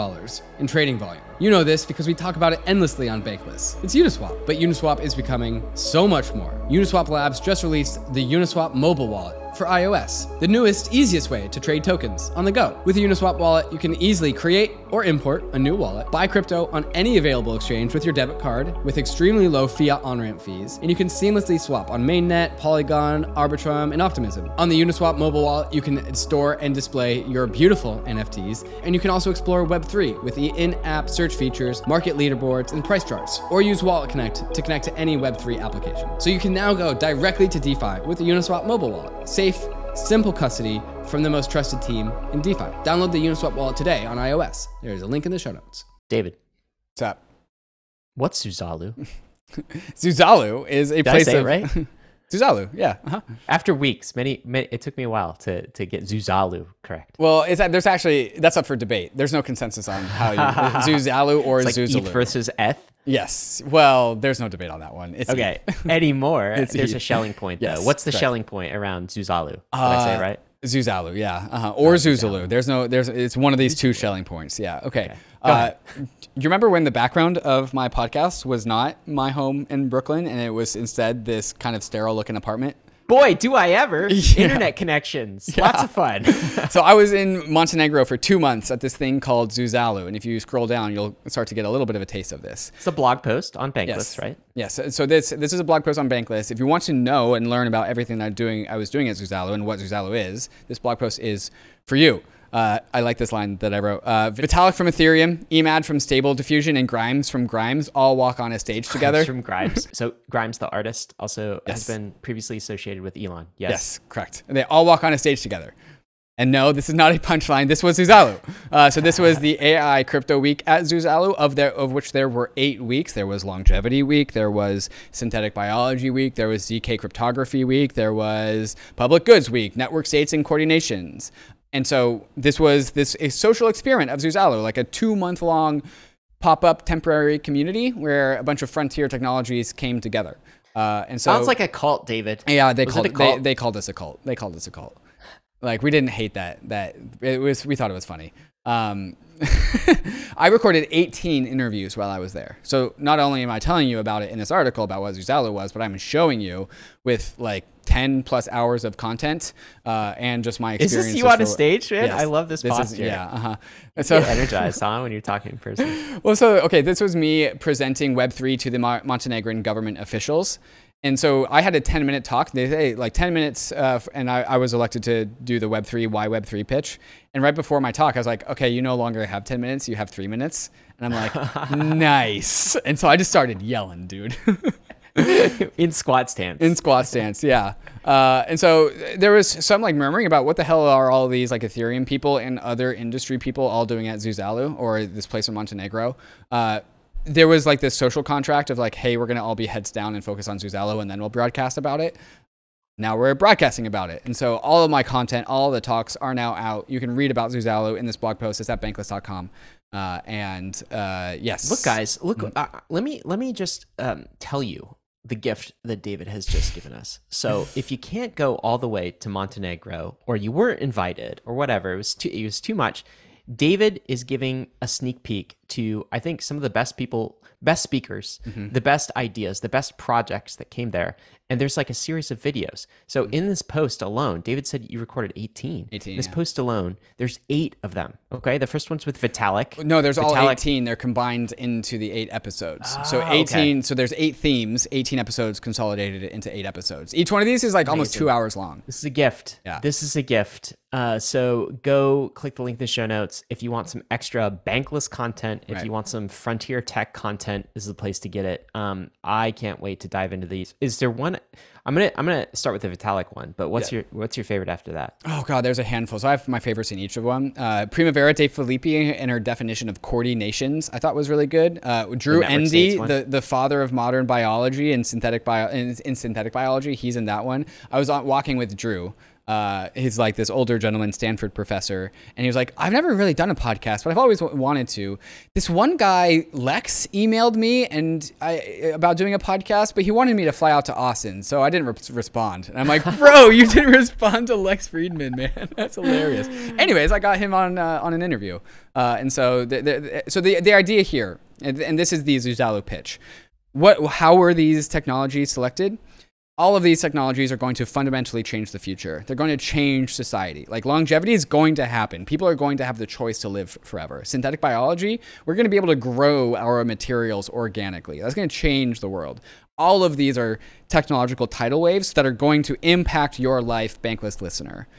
in trading volume. You know this because we talk about it endlessly on Bankless. It's Uniswap, but Uniswap is becoming so much more. Uniswap Labs just released the Uniswap mobile wallet for iOS, the newest, easiest way to trade tokens on the go. With a Uniswap wallet, you can easily create or import a new wallet, buy crypto on any available exchange with your debit card with extremely low fiat on ramp fees, and you can seamlessly swap on Mainnet, Polygon, Arbitrum, and Optimism. On the Uniswap mobile wallet, you can store and display your beautiful NFTs, and you can also explore Web3 with the in app search features, market leaderboards, and price charts, or use Wallet Connect to connect to any Web3 application. So you can now go directly to DeFi with the Uniswap mobile wallet. Safe, simple custody from the most trusted team in DeFi. Download the Uniswap wallet today on iOS. There's a link in the show notes. David, What's up? what's Zuzalu? Zuzalu is a Did I place say it of right? Zuzalu, yeah. Uh-huh. After weeks, many, many, it took me a while to to get Zuzalu correct. Well, is that there's actually that's up for debate. There's no consensus on how you Zuzalu or It's like Zuzalu. Versus ETH. Yes. Well, there's no debate on that one. It's Okay, anymore. It's There's a Schelling point though. Yes, What's the correct. Schelling point around Zuzalu? Did I say Uh, right? Zuzalu, yeah, uh-huh. or Zuzalu. There's no, there's, it's one of these two Schelling points. Yeah, okay. Go Uh, do you remember when the background of my podcast was not my home in Brooklyn, and it was instead this kind of sterile-looking apartment? Boy, do I ever! Yeah. Internet connections, lots of fun. so I was in Montenegro for two months at this thing called Zuzalu, and if you scroll down, you'll start to get a little bit of a taste of this. it's a blog post on Bankless, right? Yes. So this this is a blog post on Bankless. If you want to know and learn about everything that I'm doing, I was doing at Zuzalu and what Zuzalu is, this blog post is for you. Uh, I like this line that I wrote. Uh, Vitalik from Ethereum, Emad from Stable Diffusion, and Grimes from Grimes all walk on a stage together. from Grimes. So Grimes, the artist, also Yes. has been previously associated with Elon. Yes. Yes, correct. And they all walk on a stage together. And no, this is not a punchline. This was Zuzalu. Uh, so this was the AI Crypto Week at Zuzalu, of there of which there were eight weeks. There was Longevity Week, there was Synthetic Biology Week, there was ZK Cryptography Week, there was Public Goods Week, Network States and Coordinations. And so this was this a social experiment of Zuzalu, like a two month long pop up temporary community where a bunch of frontier technologies came together. Uh, and so Sounds like a cult, David. yeah, they Was called it, they, cult? they called us a cult. They called us a cult. Like we didn't hate that. That it was. We thought it was funny. Um, I recorded 18 interviews while I was there. So not only am I telling you about it in this article about what Zuzalu was, but I'm showing you with like 10 plus hours of content uh, and just my experience. Is this you on a stage, man? Yes. I love this, This is posture. yeah. Uh huh. So energized, huh? When you're talking in person. well, so okay, this was me presenting Web3 to the Mo- Montenegrin government officials. And so I had a 10 minute talk. They say like 10 minutes, uh, and I, I was elected to do the Web3, why Web3 pitch. And right before my talk, I was like, okay, you no longer have 10 minutes, you have three minutes. And I'm like, nice. And so I just started yelling, dude. in squat stance. in squat stance yeah. Uh, and so there was some like murmuring about what the hell are all these like ethereum people and other industry people all doing at zuzalu or this place in montenegro. Uh, there was like this social contract of like hey we're going to all be heads down and focus on zuzalu and then we'll broadcast about it. Now we're broadcasting about it. And so all of my content all the talks are now out. You can read about zuzalu in this blog post. It's at bankless.com uh, and uh, yes. Look, guys, look. Mm-hmm. Uh, let me let me just um, tell you the gift that David has just given us. So, if you can't go all the way to Montenegro, or you weren't invited, or whatever, it was too it was too much. David is giving a sneak peek to I think some of the best people, best speakers, Mm-hmm. the best ideas, the best projects that came there. And there's like a series of videos. So in this post alone, David said you recorded 18. 18, This yeah. post alone, there's eight of them Okay, the first one's with Vitalik. No, there's all Vitalik- 18. They're combined into the eight episodes. so Ah, 18. So there's eight themes, 18 episodes consolidated into eight episodes. Each one of these is like almost two hours long. This is a gift. Yeah. This is a gift. Uh, so go click the link in the show notes if you want some extra bankless content. If Right. you want some frontier tech content, this is the place to get it. Um, I can't wait to dive into these. Is there one? I'm gonna I'm gonna start with the Vitalik one. But what's your what's your favorite after that? Oh god, there's a handful. So I have my favorites in each of them. Uh, Primavera de Filippi and her definition of coordinations, I thought was really good. Uh, Drew network states Endy, the, the father of modern biology and synthetic bio in, in synthetic biology, he's in that one. I was on, walking with Drew. Uh, he's like this older gentleman, Stanford professor, and he was like, "I've never really done a podcast, but I've always w- wanted to." This one guy, Lex, emailed me and I about doing a podcast, but he wanted me to fly out to Austin, so I didn't re- respond. And I'm like, "Bro, you didn't respond to Lex Fridman, man. That's hilarious." Anyways, I got him on uh, on an interview, uh, and so the, the, so the the idea here, and, and this is the Zuzalu pitch. What? How were these technologies selected? All of these technologies are going to fundamentally change the future. They're going to change society. Like longevity is going to happen. People are going to have the choice to live forever. Synthetic biology, we're going to be able to grow our materials organically. That's going to change the world. All of these are technological tidal waves that are going to impact your life, bankless listener.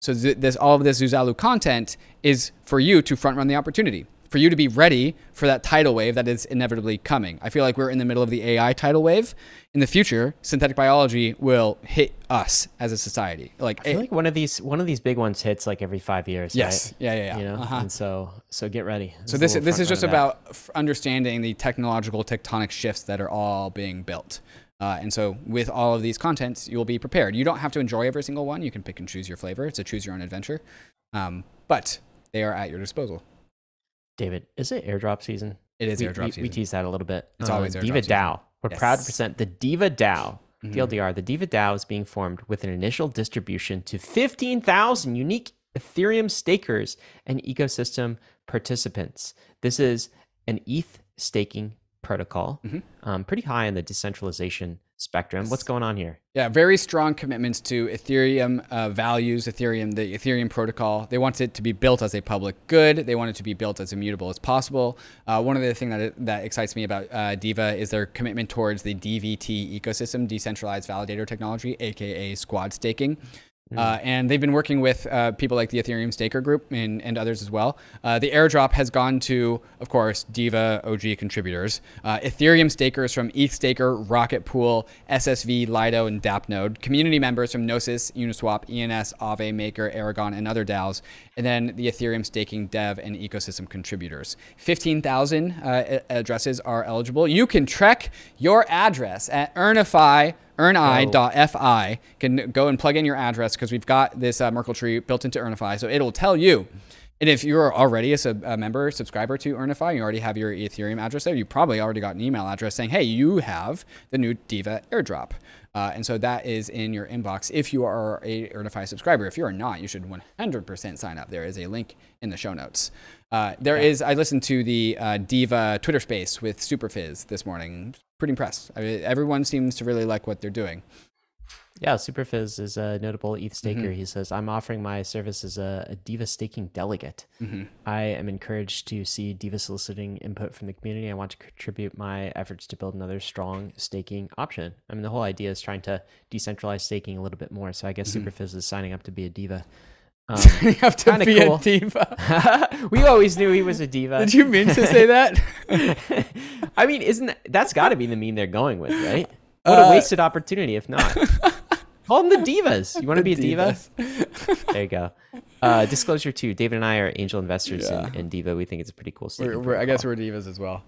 So this all of this Zuzalu content is for you to front run the opportunity, for you to be ready for that tidal wave that is inevitably coming. I feel like we're in the middle of the AI tidal wave. In the future, synthetic biology will hit us as a society. Like, I feel like one of these one of these big ones hits like every five years. Yes. right? Yeah, yeah, yeah. You know, Uh-huh. and so so get ready. so this little this is just run of that. about understanding the technological tectonic shifts that are all being built. Uh, and so, with all of these contents, you'll be prepared. You don't have to enjoy every single one. You can pick and choose your flavor. It's a choose your own adventure. Um, but they are at your disposal. David, is it airdrop season? It is we, airdrop we, season. We teased that a little bit. It's Uh, always airdrop Diva season. DAO. We're proud to Mm-hmm. present the Diva DAO. DLDR. the Diva DAO is being formed with an initial distribution to 15,000 unique Ethereum stakers and ecosystem participants. This is an ETH staking protocol, Mm-hmm. um, pretty high in the decentralization spectrum. What's going on here? Yeah, very strong commitments to Ethereum uh, values, Ethereum, the Ethereum protocol. They want it to be built as a public good. They want it to be built as immutable as possible. Uh, one of the things that that excites me about uh, Diva is their commitment towards the DVT ecosystem, decentralized validator technology, aka squad staking. Uh, and they've been working with uh, people like the Ethereum Staker Group and, and others as well. Uh, the airdrop has gone to, of course, Diva OG contributors, uh, Ethereum stakers from ETH Staker, Rocket Pool, SSV, Lido, and DAppNode, community members from Gnosis, Uniswap, ENS, Aave, Maker, Aragon, and other DAOs, and then the Ethereum staking dev and ecosystem contributors. 15,000 uh, addresses are eligible. You can track your address at Earnifi earni.fi can go and plug in your address because we've got this uh, Merkle tree built into Earnifi. So it'll tell you. And if you're already a, sub, a member, subscriber to Earnifi, you already have your Ethereum address there, you probably already got an email address saying, hey, you have the new Diva airdrop. Uh, and so that is in your inbox if you are a Earnifi subscriber. If you are not, you should 100% sign up. There is a link in the show notes. Uh, there is. I listened to the uh, Diva Twitter space with superphiz this morning. Pretty impressed. I mean, everyone seems to really like what they're doing. Yeah, superphiz is a notable ETH staker. Mm-hmm. He says, I'm offering my service as a, a Diva staking delegate. Mm-hmm. I am encouraged to see Diva soliciting input from the community. I want to contribute my efforts to build another strong staking option. I mean, the whole idea is trying to decentralize staking a little bit more. So I guess Mm-hmm. superphiz is signing up to be a Diva. Um, you have to be cool. a diva. we always knew he was a diva. Did you mean to say that? I mean, isn't that, that's got to be the meme they're going with, right? What Uh, a wasted opportunity if not. Call them the divas. You want to be a diva? There you go. Uh, disclosure two: David and I are angel investors Yeah. in, in Diva. We think it's a pretty cool. We're, we're, I guess we're divas as well.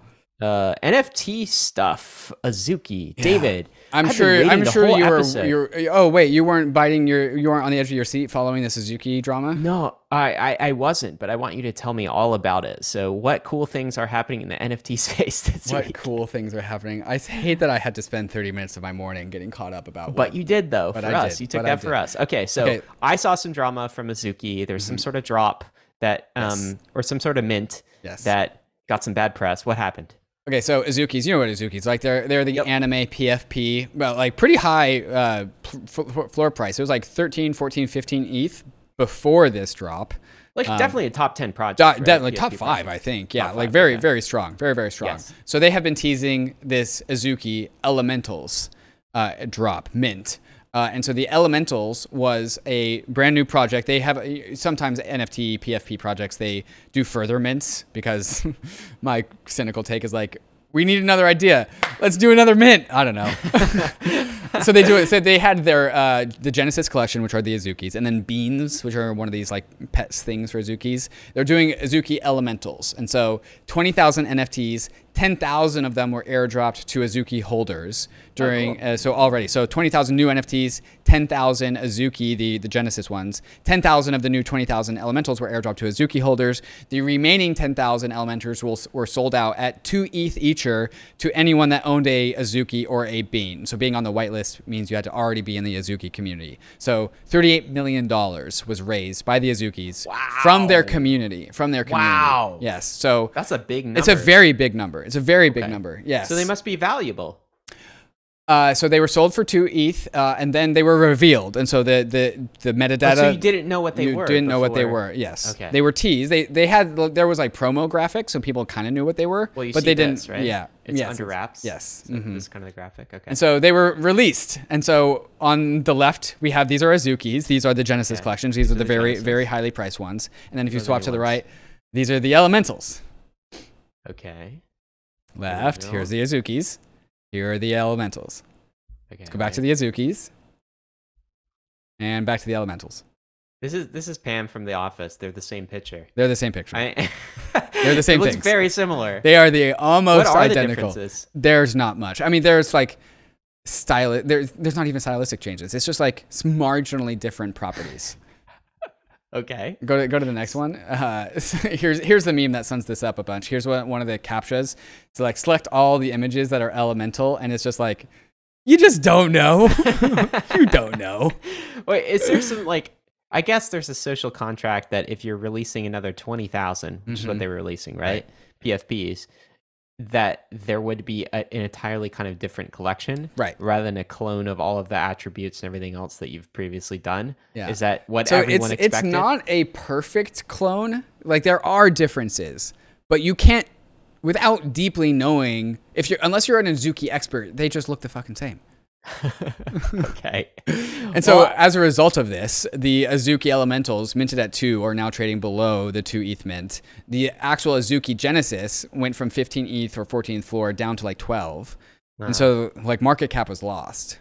Uh, NFT stuff. Azuki, David. I'm I've sure. I'm sure you were. You're, oh wait, you weren't biting your. You weren't on the edge of your seat following the Azuki drama. No, I, I I wasn't, but I want you to tell me all about it. So, what cool things are happening in the NFT space this What week? cool things are happening? I hate that I had to spend 30 minutes of my morning getting caught up about. But what- you did though But for I us. did, You took that for us. Okay, so Okay. Mm-hmm. I saw some drama from Azuki. There's some sort of drop that, um, Yes. or some sort of mint Yes. that got some bad press. What happened? Okay, so Azuki's, you know what Azuki's like? They're they're the Yep. anime PFP, well, like pretty high uh, f- floor price. It was like 13, 14, 15 ETH before this drop. Like definitely a top ten project. Do- right? definitely PFP top five, project. I think. Yeah, Top like five, very, okay. very strong, very, very strong. Yes. So they have been teasing this Azuki Elementals uh, drop mint. Uh, and so the Elementals was a brand new project. They have sometimes NFT, PFP projects, they do further mints because my cynical take is like, we need another idea. Let's do another mint. I don't know. so they do it. So they had their uh, the Genesis collection, which are the Azukis, and then Beans, which are one of these like pets things for Azukis. They're doing Azuki Elementals, and so twenty thousand NFTs, ten thousand of them were airdropped to Azuki holders during. uh, so already, so twenty thousand new NFTs, ten thousand Azuki, the the Genesis ones, ten thousand of the new twenty thousand Elementals were airdropped to Azuki holders. The remaining ten thousand Elementars will, were sold out at two ETH eacher to anyone that owned a Azuki or a Bean. So being on the whitelist means you had to already be in the Azuki community. So $38 million was raised by the Azukis from their community. From their community. Wow. Yes. So That's a big number. it's a very big number. It's a very big number. Yes. So they must be valuable. Uh, so they were sold for two ETH, uh, and then they were revealed, and so the the the metadata. Oh, so you didn't know what they you were. didn't know what they were. Yes. Okay. They were teased. They they had there was like promo graphics, so people kind of knew what they were, Well, you but see they didn't. this, right? Yeah. It's yes. under wraps. Yes. So Mhm. This is kind of the graphic. Okay. And so they were released. And so on the left, we have these are Azukis. These are the Genesis Okay. collections. These are These the are the very, Genesis. very highly priced ones. And then if you swap new to the ones. right, these are the Elementals. okay. Left, here's the Azukis. Here are the Elementals. Okay. Let's go back to the Azukis. And back to the Elementals. This is this is Pam from The Office. They're the same picture. They're the same picture. I, They're the same It looks very similar. they are the almost what are the identical. differences? There's not much. I mean, there's like style. There's there's not even stylistic changes. It's just like marginally different properties. Okay. Go to go to the next one. Uh, here's here's the meme that sums this up a bunch. Here's what one of the captchas. So like select all the images that are elemental, and it's just like you just don't know. you don't know. Wait, is there some like? I guess there's a social contract that if you're releasing another twenty thousand, which is what Mhm. they were releasing, right? PFPs, that there would be a, an entirely kind of different collection, Right. Rather than a clone of all of the attributes and everything else that you've previously done. Yeah. Is that what So everyone it's expected? it's not a perfect clone. Like there are differences, but you can't without deeply knowing if you're unless you're an Azuki expert, they just look the fucking same. okay. And so, Well, as a result of this, the Azuki Elementals, minted at two, are now trading below the two ETH mint. The actual Azuki Genesis went from 15 ETH or 14th floor down to like 12. uh, And so, like, market cap was lost.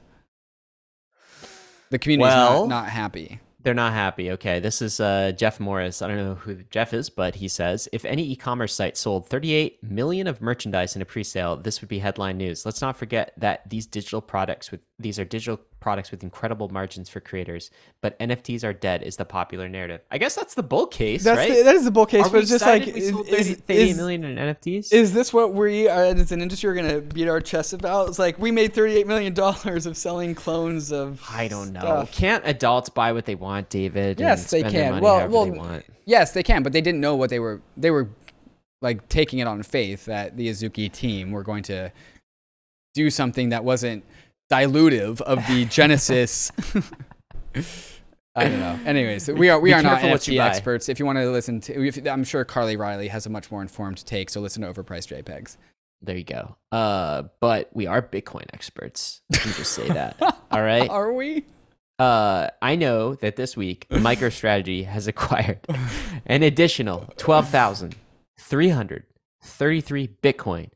The community's Well- not, not happy. They're not happy. Okay, this is uh, Jeff Morris. I don't know who Jeff is, but he says if any e-commerce site sold 38 million of merchandise in a pre-sale, this would be headline news. Let's not forget that these digital products with these are digital products with incredible margins for creators, but NFTs are dead is the popular narrative. I guess that's the bull case, That's right? the, that is the bull case, are but we it's just like, we is, sold is, 30, is- million in NFTs? is this what we are, as an industry are going to beat our chests about? It's like we made $38 million of selling clones of. I don't know. stuff. Can't adults buy what they want, David? and Yes, they spend their can. money Well, well, they want? Yes, they can, but they didn't know what they were. They were like taking it on faith that the Azuki team were going to do something that wasn't dilutive of the Genesis. I don't know. Anyways, we are we Be are not NFT experts. If you want to listen to, if, I'm sure Carly Reilly has a much more informed take. So listen to Overpriced JPEGs. There you go. Uh, but we are Bitcoin experts. Let me just say that. All right. Are we? Uh, I know that this week MicroStrategy has acquired an additional twelve thousand three hundred thirty-three Bitcoin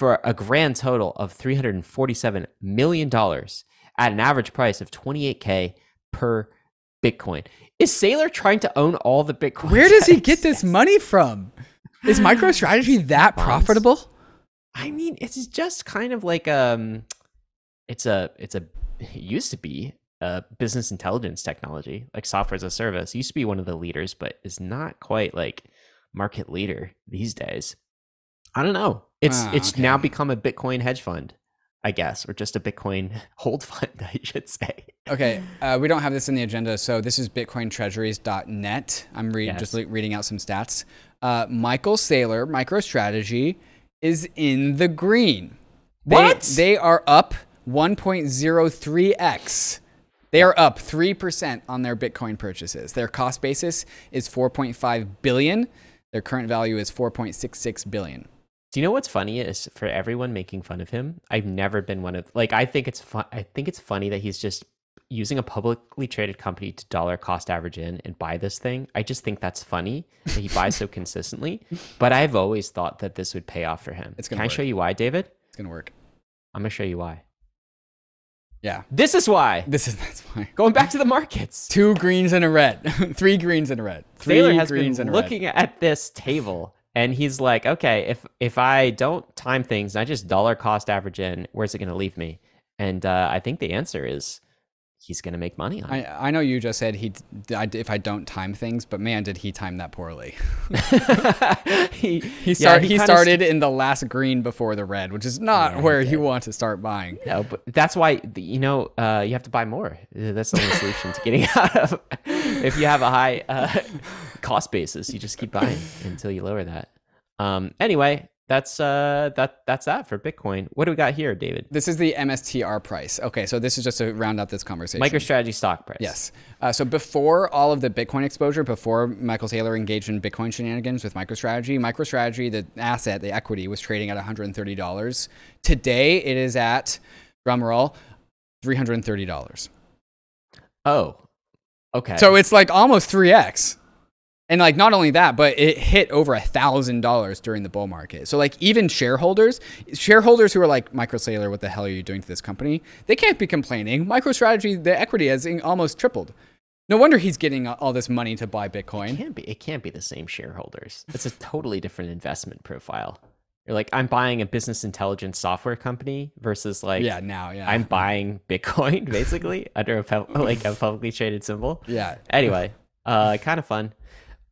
for a grand total of three hundred and forty-seven million dollars at an average price of twenty-eight k per Bitcoin. Is Saylor trying to own all the Bitcoin? Where does he get this money from? Is MicroStrategy that profitable? I mean, it's just kind of like um, it's a it's a it used to be a business intelligence technology, like software as a service. It used to be one of the leaders, but is not quite like market leader these days. I don't know. It's Ah, it's okay. now become a Bitcoin hedge fund, I guess, or just a Bitcoin hold fund, I should say. Okay, uh, we don't have this in the agenda, so this is bitcointreasuries.net. I'm Yes. just le- reading out some stats. Uh, Michael Saylor, MicroStrategy, is in the green. They- What? They, are up 1.03x They are up 3% on their Bitcoin purchases. Their cost basis is 4.5 billion. Their current value is 4.66 billion. Do you know what's funny is for everyone making fun of him? I've never been one of like I think it's fun. I think it's funny that he's just using a publicly traded company to dollar cost average in and buy this thing. I just think that's funny that he buys so consistently. But I've always thought that this would pay off for him. It's gonna Can I show you why, David? It's going to work. I'm gonna show you why. Yeah. This is why. This is that's why. Going back to the markets. Two greens and a red. Three greens and a red. Three Saylor has greens been and a red. looking at this table and he's like, okay, if if I don't time things, and I just dollar cost average in, where's it going to leave me? And uh, I think the answer is he's going to make money on it. I, I know you just said he if I don't time things, but man, did he time that poorly. he He start, he, kinda started in the last green before the red, which is not Yeah, where you want to start buying. No, but that's why you know uh, you have to buy more. Uh, That's the only solution to getting out of. If you have a high uh, cost basis, you just keep buying until you lower that. Um, anyway, that's uh, that that's that for Bitcoin. What do we got here, David? This is the MSTR price. Okay, so this is just to round out this conversation. MicroStrategy stock price. Yes. Uh, so before all of the Bitcoin exposure, before Michael Saylor engaged in Bitcoin shenanigans with MicroStrategy, MicroStrategy, the asset, the equity, was trading at $130. Today, it is at, drumroll, $330. Oh, okay. So it's like almost 3x. And like not only that, but it hit over a thousand dollars during the bull market. So like even shareholders, shareholders who are like Michael Saylor, what the hell are you doing to this company? They can't be complaining. MicroStrategy, the equity has almost tripled. No wonder he's getting all this money to buy Bitcoin. it can't be. It can't be the same shareholders. It's a totally different investment profile. You're like, I'm buying a business intelligence software company versus like, Yeah, now, yeah. I'm buying Bitcoin basically under a like a publicly traded symbol. yeah. Anyway, uh, kind of fun.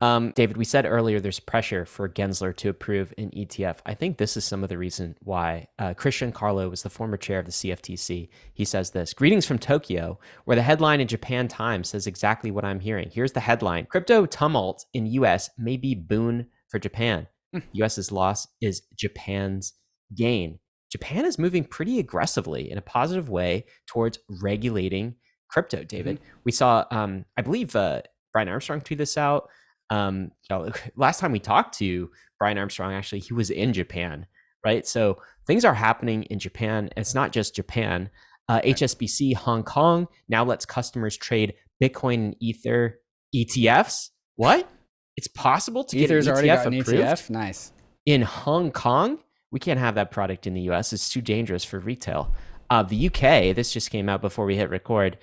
Um, David, we said earlier there's pressure for Gensler to approve an ETF. I think this is some of the reason why. Uh, Chris Giancarlo was the former chair of the CFTC. He says this Greetings from Tokyo, where the headline in Japan Times says exactly what I'm hearing. Here's the headline Crypto tumult in US may be boon for Japan. US's loss is Japan's gain. Japan is moving pretty aggressively in a positive way towards regulating crypto, David. We saw, um, I believe, uh, Brian Armstrong tweeted this out. Um, last time we talked to Brian Armstrong, actually, he was in Japan, right? So things are happening in Japan. It's not just Japan. Uh, HSBC Hong Kong now lets customers trade Bitcoin and Ether ETFs. What? It's possible to Ether's get an already ETF got an ETF. Nice. in Hong Kong. We can't have that product in the US. It's too dangerous for retail. Uh, the UK, this just came out before we hit record.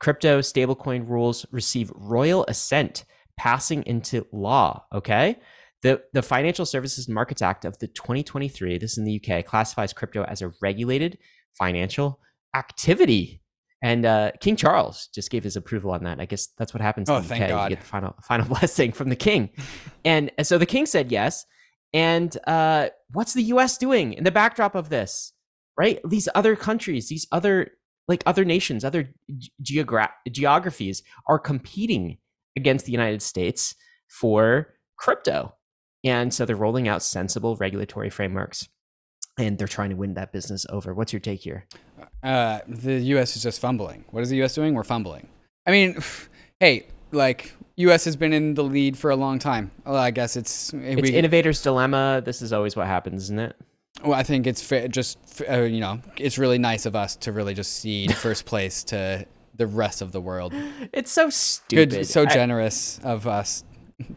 Crypto stablecoin rules receive royal assent, passing into law. Okay. The, the Financial Services Markets Act of the 2023, this is in the UK, classifies crypto as a regulated financial activity. And uh, King Charles just gave his approval on that. I guess that's what happens Oh, in the thank UK. God. You get the final final blessing from the king. and, so the king said yes. And uh, what's the U.S. doing in the backdrop of this? Right, these other countries, these other like other nations, other ge- geogra- geographies are competing against the United States for crypto, and so they're rolling out sensible regulatory frameworks, and they're trying to win that business over. What's your take here? Uh, the U.S. is just fumbling. What is the U.S. doing? We're fumbling. I mean, hey, like U.S. has been in the lead for a long time. Well, I guess it's. It's we, innovator's dilemma. This is always what happens, isn't it? well, I think it's just uh, you know it's really nice of us to really just cede first place to the rest of the world. It's so stupid. Good, so I- generous of us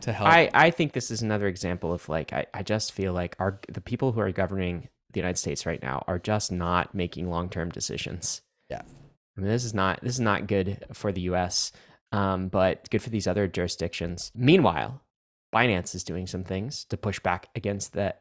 to help. I, I think this is another example of like I, I just feel like our the people who are governing the United States right now are just not making long term decisions. Yeah. I mean this is not this is not good for the US, um, but good for these other jurisdictions. Meanwhile, Binance is doing some things to push back against the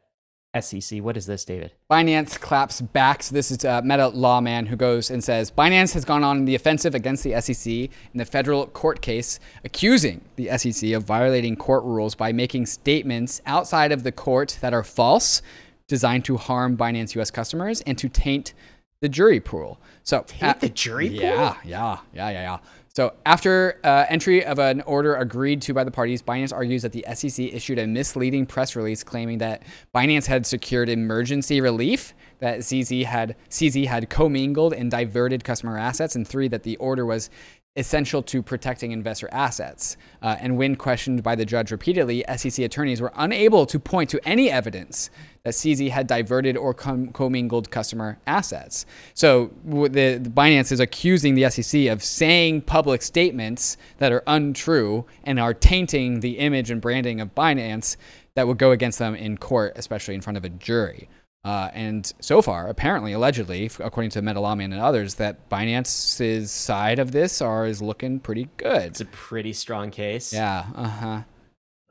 SEC. What is this, David? Binance claps back. So this is a MetaLawMan who goes and says Binance has gone on the offensive against the SEC in the federal court case, accusing the SEC of violating court rules by making statements outside of the court that are false, designed to harm Binance US customers and to taint the jury pool. So Taint uh, the jury pool? Yeah, yeah, yeah, yeah, yeah. So after uh, entry of an order agreed to by the parties, Binance argues that the SEC issued a misleading press release claiming that Binance had secured emergency relief, that CZ had CZ had commingled and diverted customer assets, and three that the order was essential to protecting investor assets. Uh, and when questioned by the judge repeatedly, SEC attorneys were unable to point to any evidence that CZ had diverted or com- commingled customer assets. So the, the Binance is accusing the SEC of saying public statements that are untrue and are tainting the image and branding of Binance that would go against them in court, especially in front of a jury. Uh, and so far, apparently, allegedly, according to MetaLawMan and others, that Binance's side of this are is looking pretty good. It's a pretty strong case. Yeah. Uh-huh.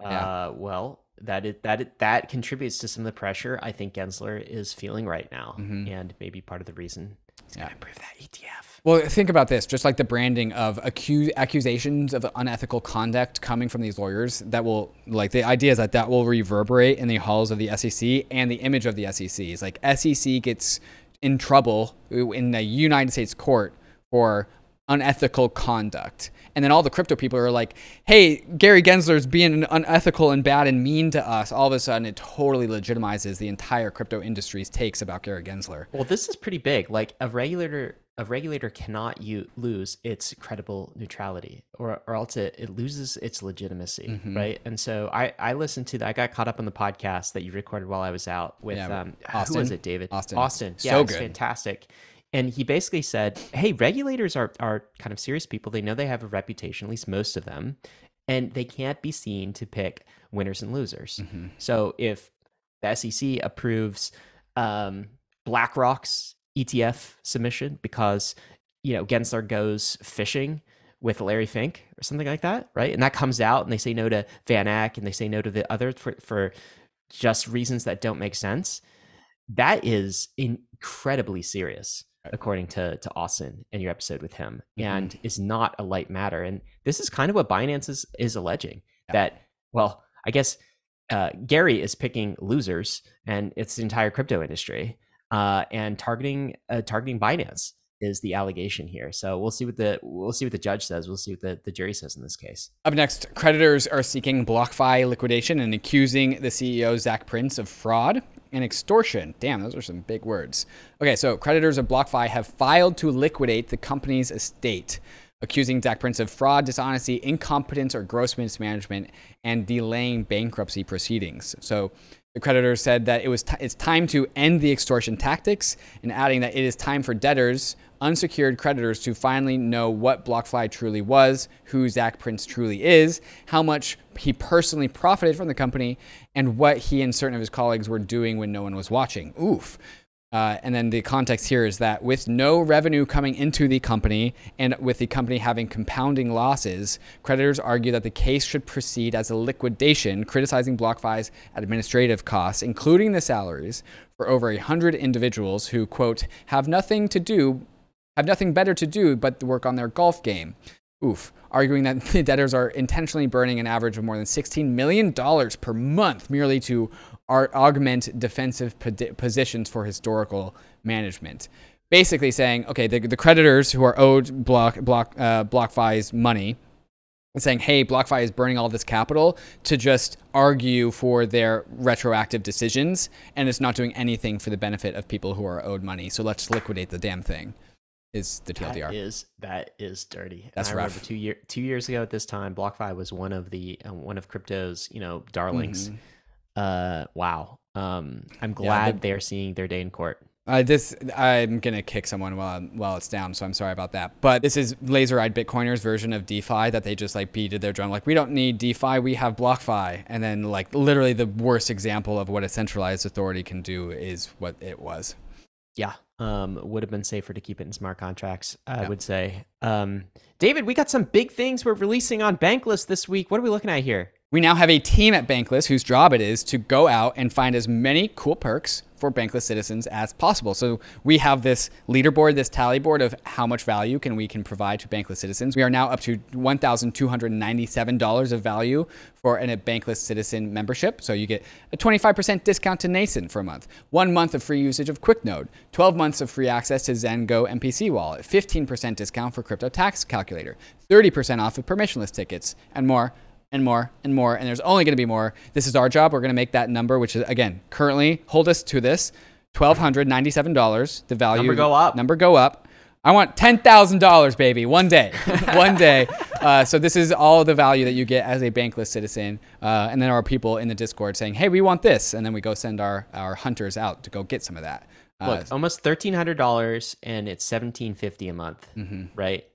Uh Yeah. Well, that it, that it, that contributes to some of the pressure I think Gensler is feeling right now, Mm-hmm. and maybe part of the reason he's going to improve that ETF. Well, think about this just like the branding of accu- accusations of unethical conduct coming from these lawyers, that will, like, the idea is that that will reverberate in the halls of the SEC and the image of the SEC. Is like SEC gets in trouble in the United States court for unethical conduct. And then all the crypto people are like, hey, Gary Gensler's being unethical and bad and mean to us. All of a sudden, it totally legitimizes the entire crypto industry's takes about Gary Gensler. Well, this is pretty big. Like a regulator, a regulator cannot you lose its credible neutrality, or or else it, it loses its legitimacy, Mm-hmm. right? And so I I listened to that. I got caught up on the podcast that you recorded while I was out with Yeah, um Austin. who was it, David? Austin. Austin. So Yeah, it's good. fantastic. And he basically said, "Hey, regulators are are kind of serious people. They know they have a reputation, at least most of them, and they can't be seen to pick winners and losers. Mm-hmm. So if the SEC approves um, BlackRock's ETF submission because you know Gensler goes fishing with Larry Fink or something like that, right? And that comes out, and they say no to Van Eck, and they say no to the other for for just reasons that don't make sense. That is incredibly serious, according to to Austin in your episode with him, and is not a light matter. And this is kind of what Binance is is alleging that. Well, I guess uh, Gary is picking losers, and it's the entire crypto industry, uh, and targeting uh, targeting Binance is the allegation here. So we'll see what the we'll see what the judge says. We'll see what the, the jury says in this case. Up next, creditors are seeking BlockFi liquidation and accusing the CEO, Zac Prince, of fraud and extortion. Damn, those are some big words. Okay, so creditors of BlockFi have filed to liquidate the company's estate, accusing Zac Prince of fraud, dishonesty, incompetence, or gross mismanagement, and delaying bankruptcy proceedings. So the creditors said that it was t- it's time to end the extortion tactics, and adding that it is time for debtors, unsecured creditors, to finally know what BlockFi truly was, who Zac Prince truly is, how much he personally profited from the company, and what he and certain of his colleagues were doing when no one was watching. Oof. Uh, and then the context here is that with no revenue coming into the company and with the company having compounding losses, creditors argue that the case should proceed as a liquidation, criticizing BlockFi's administrative costs, including the salaries for over 100 individuals who, quote, have nothing to do, have nothing better to do but work on their golf game. Oof. Arguing that the debtors are intentionally burning an average of more than $16 million per month merely to ar- augment defensive positions for historical management. Basically saying, okay, the, the creditors who are owed Block, Block, uh, BlockFi's money and saying, hey, BlockFi is burning all this capital to just argue for their retroactive decisions, and it's not doing anything for the benefit of people who are owed money. So let's liquidate the damn thing. Is the TLDR? is that is dirty. And That's I rough. remember two year two years ago at this time, BlockFi was one of the uh, one of crypto's you know darlings. Mhm. Uh, wow. Um, I'm glad the- they're seeing their day in court. Uh, this I'm gonna kick someone while while it's down, so I'm sorry about that. But this is laser-eyed Bitcoiners' version of DeFi that they just like beated their drum. Like we don't need DeFi, we have BlockFi, and then like literally the worst example of what a centralized authority can do is what it was. Yeah. Um, would have been safer to keep it in smart contracts, I Yeah. would say. Um, David, we got some big things we're releasing on Bankless this week. What are we looking at here? We now have a team at Bankless whose job it is to go out and find as many cool perks for Bankless citizens as possible. So we have this leaderboard, this tally board of how much value can we can provide to Bankless citizens. We are now up to $1,297 of value for an, a Bankless citizen membership. So you get a 25% discount to Nansen for a month, one month of free usage of QuickNode, 12 months of free access to Zengo MPC wallet, 15% discount for crypto tax calculator, 30% off of permissionless tickets, and more and more and more. And there's only going to be more. This is our job. We're going to make that number, which is again currently hold us to this twelve hundred ninety seven dollars. The value Number go up. Number go up. I want ten thousand dollars, baby, one day, one day. Uh, so this is all the value that you get as a bankless citizen, uh, and then our people in the Discord saying, "Hey, we want this," and then we go send our our hunters out to go get some of that. Uh, Look, almost thirteen hundred dollars, and it's seventeen fifty a month, mhm. right?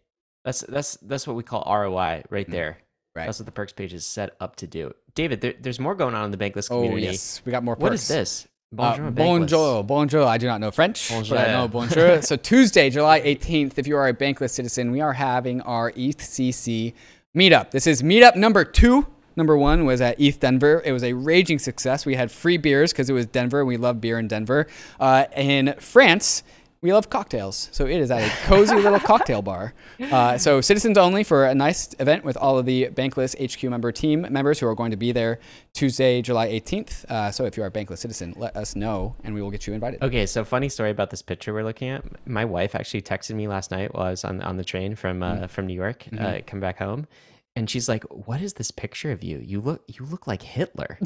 That's that's that's what we call ROI right there. Right. That's what the perks page is set up to do. David, there, there's more going on in the bankless community. Oh community. yes, we got more. Perks. What is this? Uh, Bonjour, Bankless. bonjour, bonjour. I do not know French, but I know bonjour. so Tuesday, July 18th, if you are a bankless citizen, we are having our ETHCC meetup. This is meetup number two. Number one was at ETH Denver. It was a raging success. We had free beers because it was Denver. and We love beer in Denver. Uh, in France, we love cocktails. So it is at a cozy little cocktail bar. Uh, so citizens only for a nice event with all of the Bankless HQ member team members who are going to be there Tuesday, July 18th. Uh, so if you are a Bankless citizen, let us know and we will get you invited. Okay, so funny story about this picture we're looking at. My wife actually texted me last night while I was on on the train from Mm-hmm. uh, from New York, uh, come back home, and she's like, "What is this picture of you? You look you look like Hitler."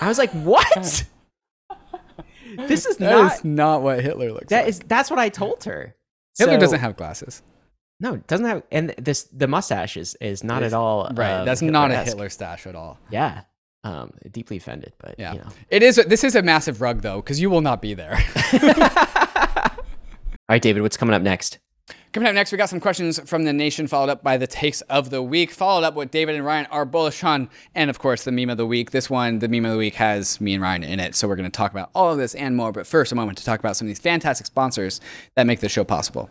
I was like, "What? this is That not is not what Hitler looks that like. is that's what I told her." Hitler So- doesn't have glasses. no, it doesn't have, and this the mustache is is not at all Right. um, That's not a Hitler-esque. Hitler stash at all. Yeah, um, deeply offended, but Yeah. you know. It is. This is a massive rug though, because you will not be there. All right, David, what's coming up next? Coming up next, we got some questions from the nation, followed up by the takes of the week, followed up with David and Ryan are bullish on, and of course the meme of the week. This one, the meme of the week, has me and Ryan in it, so we're going to talk about all of this and more. But first, a moment to talk about some of these fantastic sponsors that make the show possible.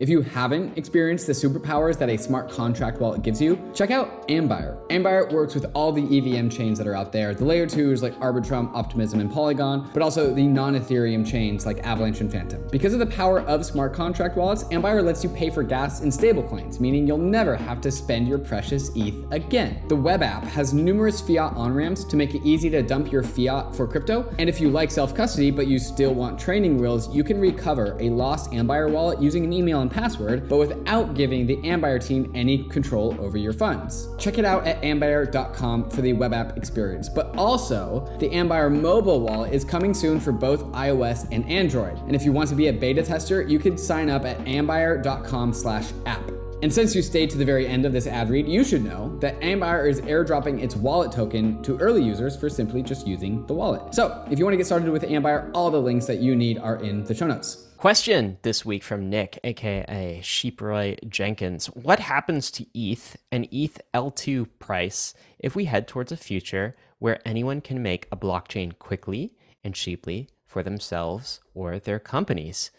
If you haven't experienced the superpowers that a smart contract wallet gives you, check out Ambire. Ambire works with all the EVM chains that are out there, the layer twos like Arbitrum, Optimism, and Polygon, but also the non-Ethereum chains like Avalanche and Fantom. Because of the power of smart contract wallets, Ambire lets you pay for gas in stablecoins, meaning you'll never have to spend your precious ETH again. The web app has numerous fiat on-ramps to make it easy to dump your fiat for crypto, and if you like self-custody but you still want training wheels, you can recover a lost Ambire wallet using an email password, but without giving the Ambire team any control over your funds. Check it out at ambire.com for the web app experience. But also, the Ambire mobile wallet is coming soon for both iOS and Android. And if you want to be a beta tester, you could sign up at ambire.com/app. And since you stayed to the very end of this ad read, you should know that Ambire is airdropping its wallet token to early users for simply just using the wallet. So, if you want to get started with Ambire, all the links that you need are in the show notes. Question this week from Nick, aka Sheeproy Jenkins. What happens to ETH and ETH L2 price if we head towards a future where anyone can make a blockchain quickly and cheaply for themselves or their companies?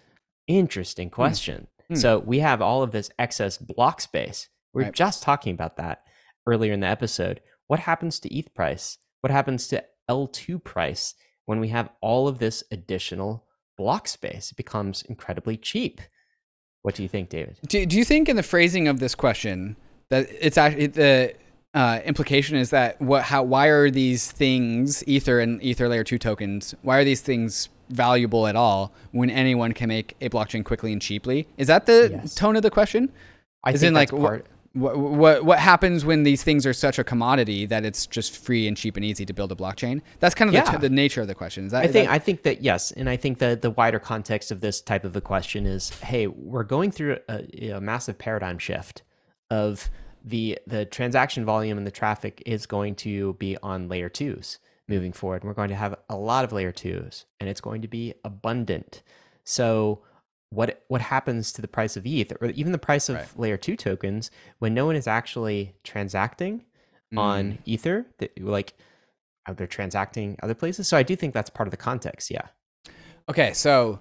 Interesting hmm. question. Hmm. So we have all of this excess block space. We are Right. just talking about that earlier in the episode. What happens to ETH price? What happens to L2 price when we have all of this additional block space? It becomes incredibly cheap. What do you think, David? Do, do you think in the phrasing of this question that it's actually the uh, implication is that what how why are these things ether and ether layer 2 tokens why are these things valuable at all when anyone can make a blockchain quickly and cheaply is that the Yes. tone of the question I As think in, like, part. What, what what happens when these things are such a commodity that it's just free and cheap and easy to build a blockchain that's kind of the, t- the nature of the question is that I think that- I think that yes, and I think that the wider context of this type of a question is, hey, we're going through a, a massive paradigm shift of the the transaction volume and the traffic is going to be on layer twos moving forward. We're going to have a lot of layer twos, and it's going to be abundant. So what what happens to the price of ETH or even the price of Right. layer two tokens when no one is actually transacting on mm. Ether? That like they're transacting other places. So I do think that's part of the context. Yeah. Okay, so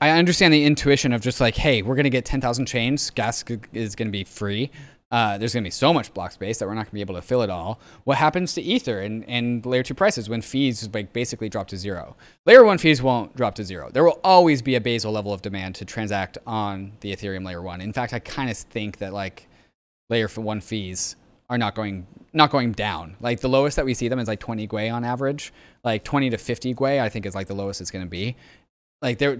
I understand the intuition of just like, hey, we're gonna get ten thousand chains. Gas is gonna be free. Uh, there's going to be so much block space that we're not going to be able to fill it all. What happens to Ether and, and layer two prices when fees like basically drop to zero? Layer one fees won't drop to zero. There will always be a basal level of demand to transact on the Ethereum layer one. In fact, I kind of think that like layer one fees are not going not going down. Like the lowest that we see them is like 20 Gwei on average. Like 20 to 50 Gwei, I think is like the lowest it's going to be. Like there,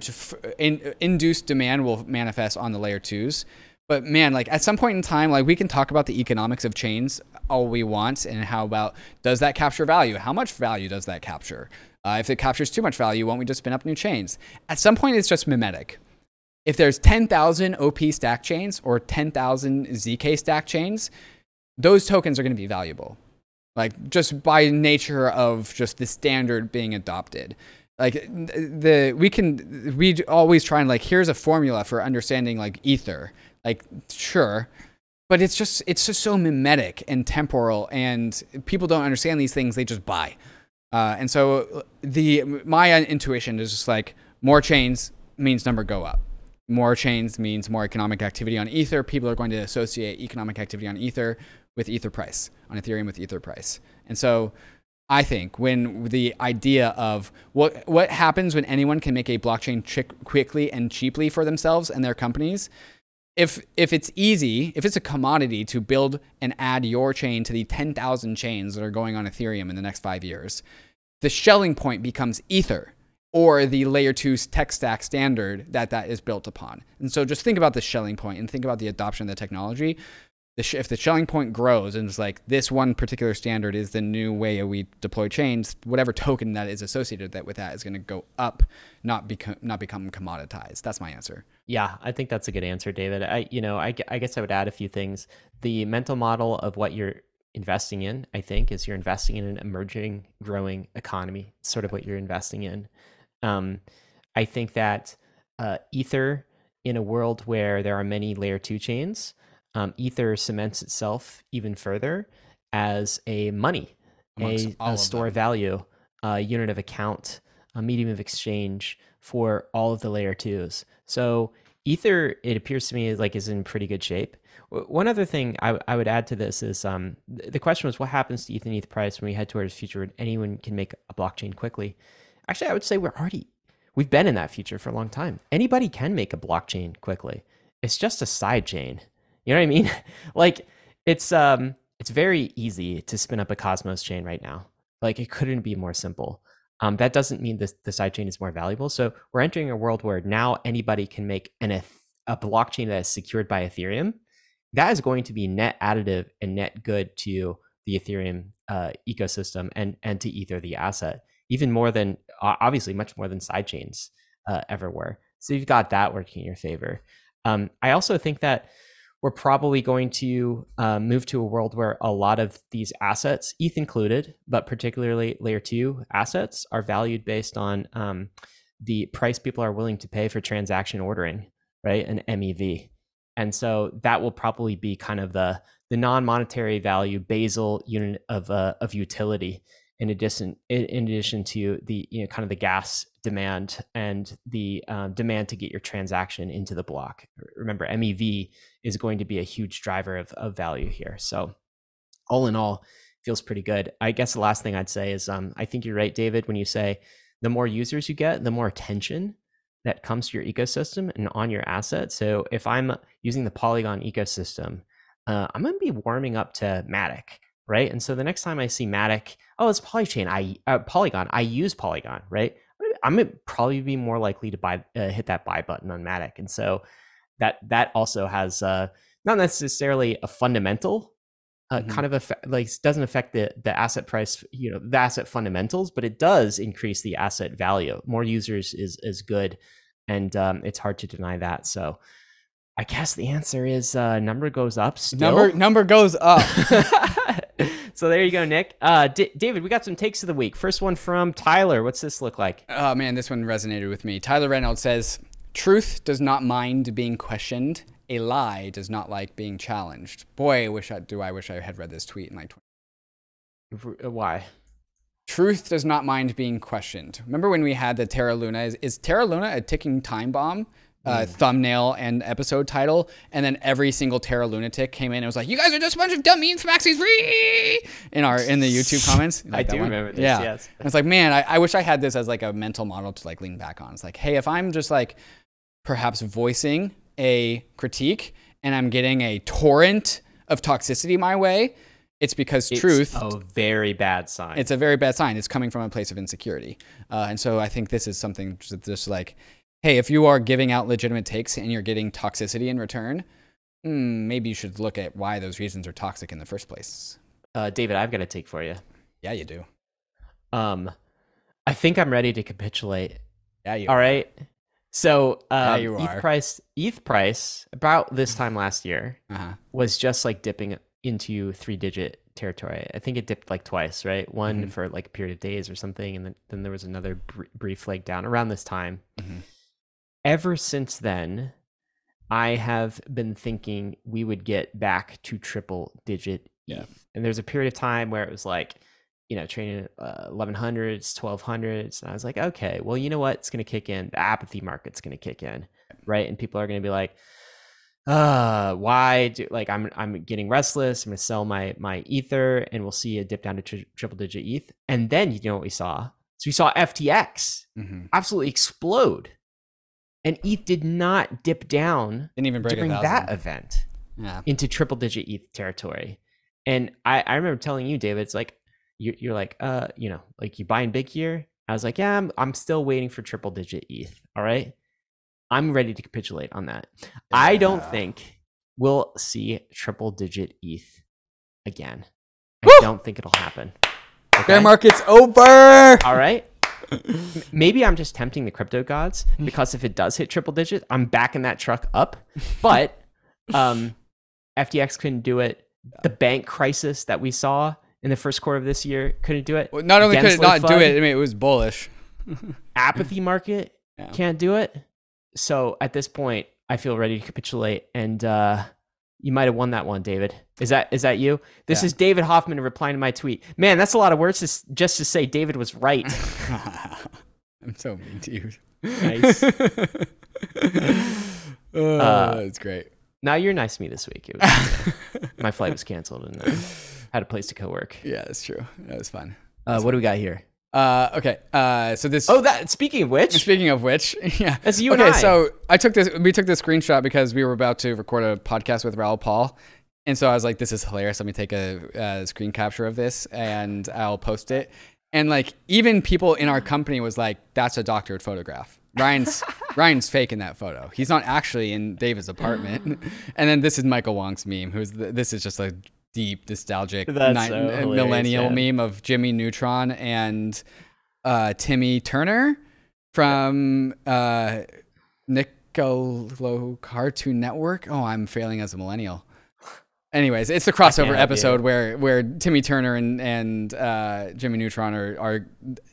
in, induced demand will manifest on the layer twos but man, like at some point in time, like we can talk about the economics of chains all we want and how about does that capture value? How much value does that capture? Uh, if it captures too much value, won't we just spin up new chains? At some point, it's just mimetic. If there's 10,000 OP stack chains or 10,000 ZK stack chains, those tokens are going to be valuable. Like just by nature of just the standard being adopted like the we can we always try and like here's a formula for understanding like ether like, sure. But it's just it's just so mimetic and temporal, and people don't understand these things. They just buy, uh, and so the my intuition is just like more chains means number go up. More chains means more economic activity on Ether. People are going to associate economic activity on Ether with Ether price, on Ethereum with Ether price. And so I think when the idea of what what happens when anyone can make a blockchain quickly and cheaply for themselves and their companies if if it's easy, if it's a commodity to build and add your chain to the 10,000 chains that are going on Ethereum in the next 5 years, the Schelling point becomes Ether or the layer 2 tech stack standard that that is built upon. And so just think about the Schelling point and think about the adoption of the technology if the Schelling point grows and it's like this one particular standard is the new way we deploy chains, whatever token that is associated that with that is going to go up, not become not become commoditized. That's my answer. Yeah, I think that's a good answer, David. I you know I, I guess I would add a few things. The mental model of what you're investing in, I think, is you're investing in an emerging, growing economy. It's sort of what you're investing in. Um, I think that uh, Ether in a world where there are many layer two chains um, Ether cements itself even further as a money, a, a store of value, a unit of account, a medium of exchange for all of the layer twos. So Ether, it appears to me like is in pretty good shape. One other thing I, I would add to this is um, the question was what happens to ETH and ETH price when we head towards a future where anyone can make a blockchain quickly? Actually, I would say we're already we've been in that future for a long time. Anybody can make a blockchain quickly. It's just a side chain. You know what I mean? like it's um it's very easy to spin up a Cosmos chain right now. Like it couldn't be more simple. Um, that doesn't mean the the side chain is more valuable. So we're entering a world where now anybody can make an a blockchain that is secured by Ethereum. That is going to be net additive and net good to the Ethereum uh, ecosystem and and to Ether the asset, even more than obviously much more than side chains uh, ever were. So you've got that working in your favor. Um, I also think that we're probably going to uh, move to a world where a lot of these assets, ETH included, but particularly layer two assets, are valued based on um, the price people are willing to pay for transaction ordering, right? An MEV. And so that will probably be kind of the the non-monetary value basal unit of uh, of utility in addition in addition to the you know kind of the gas demand and the um, demand to get your transaction into the block. Remember, MEV is going to be a huge driver of, of value here. So, all in all, feels pretty good. I guess the last thing I'd say is um, I think you're right, David, when you say the more users you get, the more attention that comes to your ecosystem and on your asset. So, if I'm using the Polygon ecosystem, uh, I'm going to be warming up to Matic right? And so the next time I see Matic, oh, it's Polychain, I uh, Polygon, I use Polygon, right? I'm gonna probably be more likely to buy uh, hit that buy button on Matic, and so that that also has uh, not necessarily a fundamental uh, mm-hmm. kind of effect, like doesn't affect the the asset price, you know, the asset fundamentals, but it does increase the asset value. More users is is good, and um, it's hard to deny that. So. I guess the answer is uh, number goes up. Still. Number number goes up. so there you go, Nick. Uh, D- David, we got some takes of the week. First one from Tyler. What's this look like? Oh man, this one resonated with me. Tyler Reynolds says, "Truth does not mind being questioned. A lie does not like being challenged." Boy, I wish I do. I wish I had read this tweet in like. 20- Why? Truth does not mind being questioned. Remember when we had the Terra Luna? Is, is Terra Luna a ticking time bomb? Uh, thumbnail and episode title, and then every single Terra lunatic came in and was like, "You guys are just a bunch of dummies, Maxie's free." In our in the YouTube comments, I like that do one? remember this, Yeah, yes. And it's like, man, I, I wish I had this as like a mental model to like lean back on. It's like, hey, if I'm just like perhaps voicing a critique and I'm getting a torrent of toxicity my way, it's because It's truth a very bad sign. it's a very bad sign. It's coming from a place of insecurity. Uh, and so I think this is something just, just like, hey, if you are giving out legitimate takes and you're getting toxicity in return, hmm, maybe you should look at why those reasons are toxic in the first place. uh, David, I've got a take for you. Yeah, you do. Um, I think I'm ready to capitulate. Yeah, you All right. So, um, you ETH are. price, ETH price, about this time last year Uh-huh. was just like dipping into three digit territory. I think it dipped like twice, right? One Mhm. for like a period of days or something, and then, then there was another br- brief leg down around this time. Mhm. Ever since then, I have been thinking we would get back to triple digit ETH. Yeah. And there's a period of time where it was like, you know, trading uh, 1100s, 1200s. And I was like, okay, well, you know what? It's going to kick in. The apathy market's going to kick in, right? And people are going to be like, uh, why do like I'm I'm getting restless. I'm going to sell my my ether, and we'll see a dip down to tri- triple digit ETH. And then you know what we saw? So we saw FTX Mhm. absolutely explode, and ETH did not dip down Didn't even break during that event Yeah. into triple digit ETH territory. And I, I remember telling you, David, it's like you're, you're like, uh, you know, like you buying big here. I was like, yeah, I'm, I'm still waiting for triple digit ETH. All right, I'm ready to capitulate on that. I don't think we'll see triple digit ETH again. I Woo! don't think it'll happen. Bear market's over. All right. Maybe I'm just tempting the crypto gods because if it does hit triple digits, I'm backing that truck up. But um, FTX couldn't do it. The bank crisis that we saw in the first quarter of this year couldn't do it. Well, not only could it not do it, I mean, it was bullish. apathy market Yeah. can't do it. So at this point, I feel ready to capitulate. And uh, you might have won that one, David. Is that is that you? This Yeah. is David Hoffman replying to my tweet. Man, that's a lot of words to, just to say David was right. I'm so mean to you. Nice. oh, Uh, that's great. Now you're nice to me this week. It was, my flight was canceled and I had a place to co-work. Yeah, that's true. That was fun. Uh, what do we got here? Uh, okay. Uh, so this. Oh, that. Speaking of which, Speaking of which, yeah. That's you and okay, I. so I took this. We took this screenshot because we were about to record a podcast with Raoul Paul, and so I was like, "This is hilarious. Let me take a, uh screen capture of this, and I'll post it." And like, even people in our company was like, "That's a doctored photograph." Ryan's Ryan's faking that photo. He's not actually in David's apartment. and then this is Michael Wong's meme. Who's the, this is just a deep nostalgic so millennial man. meme of Jimmy Neutron and uh, Timmy Turner from uh, Nicolo Cartoon Network. Oh, I'm failing as a millennial. Anyways, it's the crossover episode you. where where Timmy Turner and and uh, Jimmy Neutron are, are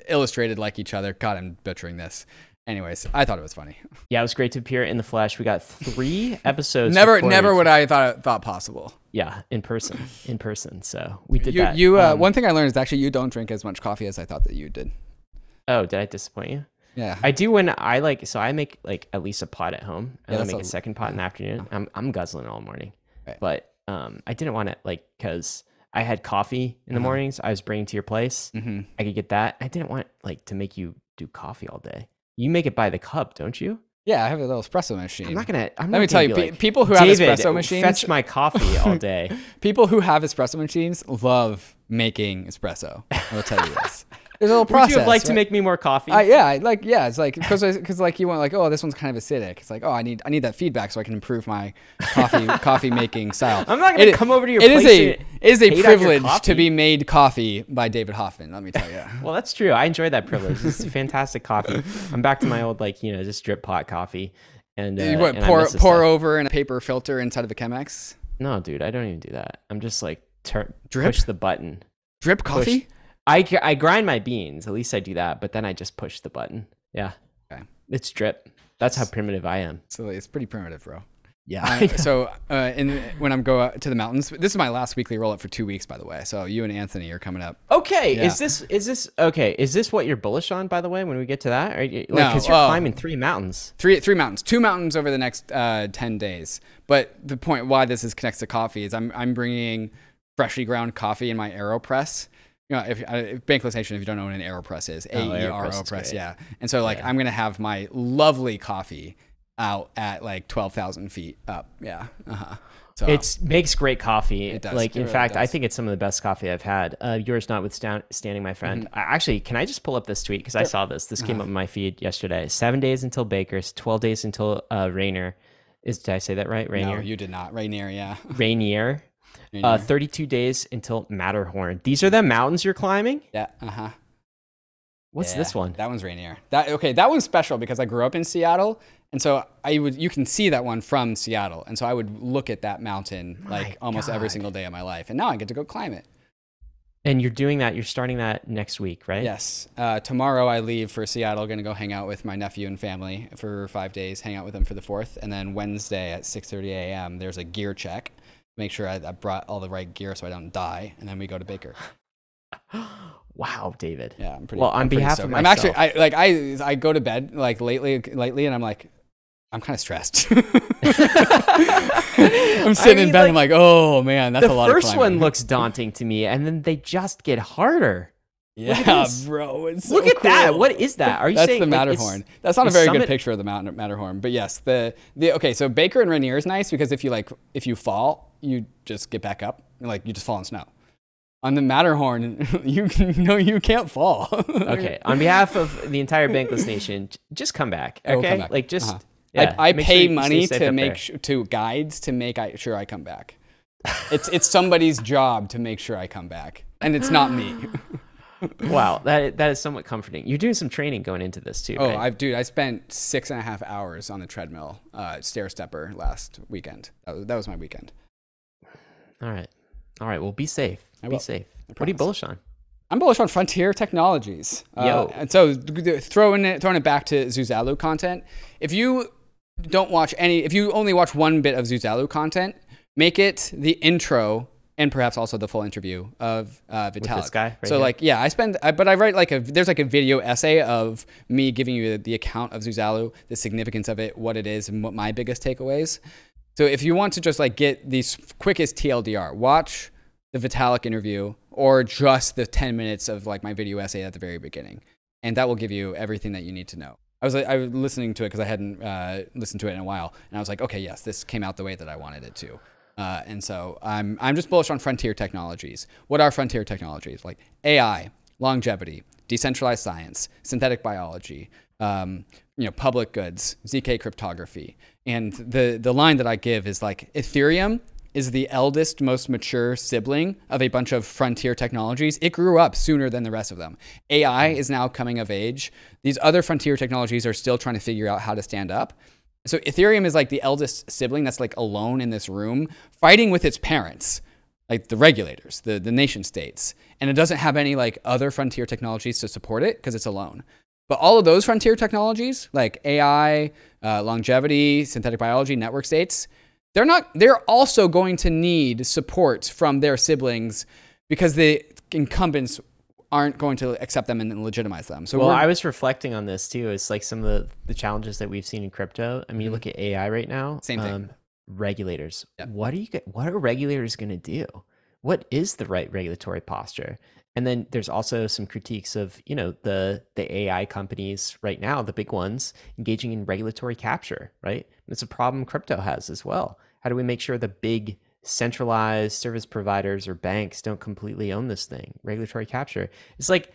illustrated like each other. God, I'm butchering this. Anyways, I thought it was funny. yeah, it was great to appear in the flesh. We got three episodes. never, recorded. never would I thought thought possible. Yeah, in person, in person. So we did You, that. you uh, Um, one thing I learned is actually you don't drink as much coffee as I thought that you did. Oh, did I disappoint you? Yeah, I do when I like. So I make like at least a pot at home, Yeah, and I that's make a- a second pot in the afternoon. I'm I'm guzzling all morning, Right. but um, I didn't want it like because I had coffee in the Uh-huh. mornings. I was bringing to your place. hmm I could get that. I didn't want like to make you do coffee all day. You make it by the cup, don't you? yeah. I have a little espresso machine. I'm not gonna. I'm Let not me tell you, pe- like, people who have espresso machines, fetch my coffee all day. people who have espresso machines love making espresso. I will tell you this. There's a little Would process. you have liked to make me more coffee? Uh, yeah, like yeah, it's like because because like you want like oh this one's kind of acidic. It's like oh I need I need that feedback so I can improve my coffee coffee making style. I'm not gonna It- come over to your It is place a and it is a privilege to be made coffee by David Hoffman. Let me tell you. Well, that's true. I enjoy that privilege. It's fantastic coffee. I'm back to my old like you know just drip pot coffee. And uh, You what, and pour pour stuff. over in a paper filter inside of a Chemex. No, dude, I don't even do that. I'm just like turn Drip? push the button. Drip coffee. I I grind my beans. At least I do that. But then I just push the button. Yeah, Okay. it's drip. That's how primitive I am. So it's pretty primitive, bro. Yeah. Uh, so uh, in when I'm go out to the mountains, this is my last weekly roll up for two weeks, by the way. So you and Anthony are coming up. Okay, Yeah. is this is this okay? Is this what you're bullish on? By the way, when we get to that, Are you, like, No, because you're oh. climbing three mountains. Three three mountains, two mountains over the next uh, ten days. But the point why this is connects to coffee is I'm I'm bringing freshly ground coffee in my Aeropress. You know, if, uh, if Bankless Nation, if you don't know what an Aeropress is, A E R Aeropress press, yeah. And so like Yeah. I'm gonna have my lovely coffee out at like twelve thousand feet up. Yeah. Uh-huh. So It makes great coffee. It does. Like It in really fact, I think it's some of the best coffee I've had. Uh, yours notwithstanding, my friend. Mm-hmm. I, actually, can I just pull up this tweet because I saw this? This Uh-huh. came up in my feed yesterday. Seven days until Baker's. Twelve days until uh, Rainier. Is did I say that right? Rainier. no, Rainier. you did not. Rainier, yeah. Rainier. Uh, 32 days until Matterhorn. These are the mountains you're climbing. yeah. Uh huh. What's Yeah, this one? That one's Rainier. That okay. That one's special because I grew up in Seattle, and so I would you can see that one from Seattle, and so I would look at that mountain like almost every single day of my life, and now I get to go climb it. And you're doing that. You're starting that next week, right? Yes. Uh, tomorrow I leave for Seattle. Going to go hang out with my nephew and family for five days. Hang out with them for the fourth, and then Wednesday at 6:30 a.m. There's a gear check. Make sure I, I brought all the right gear so I don't die, and then we go to Baker. Wow, David. Yeah, I'm pretty. Well, on I'm behalf of I'm actually, I like, I I go to bed like lately, lately, and I'm like, I'm kind of stressed. I'm sitting in mean, bed. like, I'm like, oh man, that's the a lot. first one looks daunting to me, and then they just get harder. Yeah, this. bro. It's so Look at that. What is that? Are you That's saying the like, Matterhorn. That's not a very Summit- good picture of the mountain Matterhorn, but yes, the the okay. So Baker and Rainier is nice because if you like, if you fall, you just get back up. Like you just fall in snow. On the Matterhorn, you no, you can't fall. Okay, on behalf of the entire Bankless Nation, just come back. Okay, come back. like just Uh-huh. yeah, I, I make sure pay money to make sh- to guides to make I, sure I come back. It's it's somebody's job to make sure I come back, and it's not me. Wow, that that is somewhat comforting. You're doing some training going into this too. Oh, right? I've dude, I spent six and a half hours on the treadmill, uh, stair stepper last weekend. That was, that was my weekend. all right, all right. Well, be safe. I Be will. safe. What are you bullish on? I'm bullish on Frontier Technologies. Uh, and so th- th- throwing it throwing it back to Zuzalu content. If you don't watch any, if you only watch one bit of Zuzalu content, make it the intro and perhaps also the full interview of uh, Vitalik. guy right so here? like, yeah, I spend, I, but I write like a there's like a video essay of me giving you the account of Zuzalu, the significance of it, what it is, and what my biggest takeaways. So if you want to just like get the quickest TLDR, watch the Vitalik interview or just the 10 minutes of like my video essay at the very beginning. And that will give you everything that you need to know. I was I was listening to it because I hadn't uh, listened to it in a while, and I was like, okay, yes, this came out the way that I wanted it to. Uh, and so I'm I'm just bullish on frontier technologies. What are frontier technologies? Like AI, longevity, decentralized science, synthetic biology, um, you know, public goods, zk cryptography. And the the line that I give is like Ethereum is the eldest, most mature sibling of a bunch of frontier technologies. It grew up sooner than the rest of them. AI is now coming of age. These other frontier technologies are still trying to figure out how to stand up. So Ethereum is like the eldest sibling that's like alone in this room fighting with its parents, like the regulators, the, the nation states. And it doesn't have any like other frontier technologies to support it because it's alone. But all of those frontier technologies, like AI, uh, longevity, synthetic biology, network states, they're not. They're also going to need support from their siblings because the incumbents aren't going to accept them and legitimize them. So Well, I was reflecting on this too. It's like some of the, the challenges that we've seen in crypto. I mean, you look at AI right now. Mm-hmm. Same thing. regulators. Yep. What are you? What are regulators going to do? What is the right regulatory posture? And then there's also some critiques of you know the the AI companies right now, the big ones engaging in regulatory capture. Right, it's a problem crypto has as well. How do we make sure the big centralized service providers or banks don't completely own this thing? Regulatory capture. It's like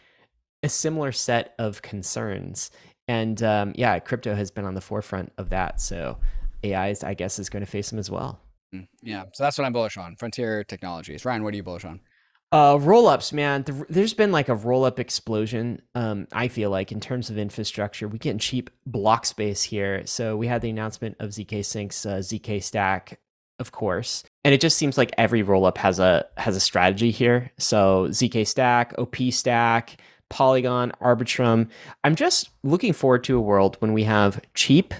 a similar set of concerns. And um, yeah, crypto has been on the forefront of that. So AI, is, I guess, is going to face them as well. Mm, yeah. So that's what I'm bullish on. Frontier technologies. Ryan, what are you bullish on? Uh, roll ups, man. There's been like a roll up explosion. Um, I feel like in terms of infrastructure, we getting cheap block space here. So we had the announcement of zk Sync's uh, zk Stack, of course, and it just seems like every roll up has a has a strategy here. So zk Stack, OP Stack, Polygon, Arbitrum. I'm just looking forward to a world when we have cheap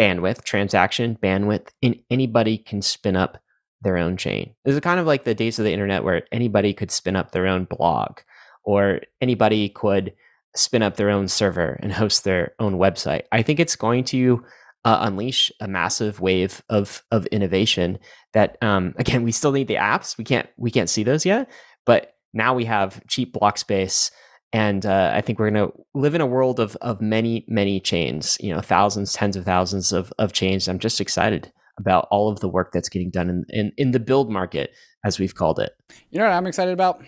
bandwidth, transaction bandwidth, and anybody can spin up their own chain. This is kind of like the days of the internet where anybody could spin up their own blog or anybody could spin up their own server and host their own website. I think it's going to uh, unleash a massive wave of of innovation that um, again we still need the apps we can't we can't see those yet but now we have cheap block space and uh, I think we're going to live in a world of of many many chains you know thousands tens of thousands of of chains I'm just excited about all of the work that's getting done in, in, in the build market as we've called it You know what I'm excited about?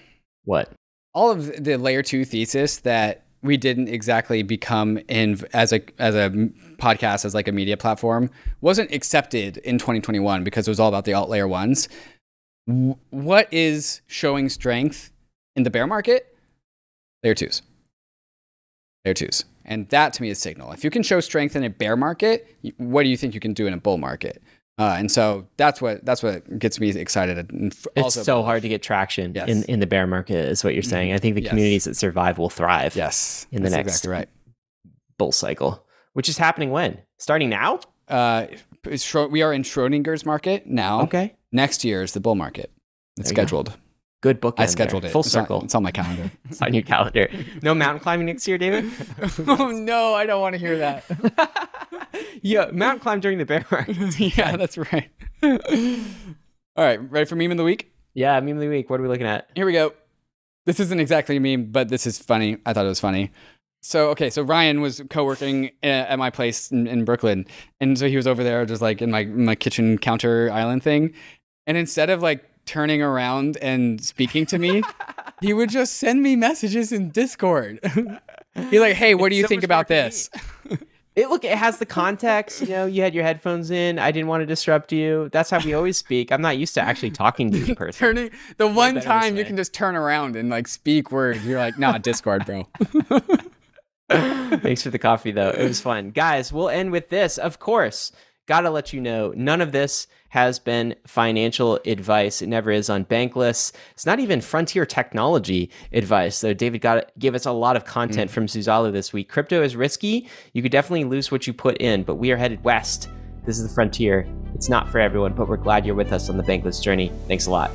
what All of the layer two thesis that we didn't exactly become in as a as a podcast as like a media platform wasn't accepted in 2021 because it was all about the alt layer ones. What is showing strength in the bear market? Layer twos. Layer twos. And that to me is signal. If you can show strength in a bear market, what do you think you can do in a bull market? Uh, and so that's what that's what gets me excited. It's also so hard to get traction Yes. in in the bear market is what you're saying I think the Yes. communities that survive will thrive Yes, in the that's next exactly right. bull cycle which is happening when starting now Uh, we are in Schrodinger's market now. okay Next year is the bull market. It's go. Scheduled. good book I scheduled it. full It's on- circle it's on my calendar. It's on your calendar. No mountain climbing next year, David? oh no, I don't want to hear that. yeah, mountain climb during the bear market. yeah, that's right. All right, ready for meme of the week? Yeah, meme of the week. What are we looking at? Here we go. This isn't exactly a meme, but this is funny. I thought it was funny. So okay, so Ryan was co-working at my place in, in Brooklyn, and so he was over there, just like in my my kitchen counter island thing, and instead of like turning around and speaking to me, he would just send me messages in Discord. He's like, "Hey, what do you so think about this?" It look, it has the context. You know, you had your headphones in. I didn't want to disrupt you. That's how we always speak. I'm not used to actually talking to you in person. Turning the one time you can just turn around and like speak words. You're like, "Nah, Discord, bro." Thanks for the coffee, though. It was fun. Guys, we'll end with this. Of course, gotta let you know none of this has been financial advice. It never is on Bankless. It's not even frontier technology advice. So, David got gave us a lot of content mm. from Zuzalu this week. Crypto is risky. You could definitely lose what you put in, but we are headed west. This is the frontier. It's not for everyone, but we're glad you're with us on the Bankless journey. Thanks a lot.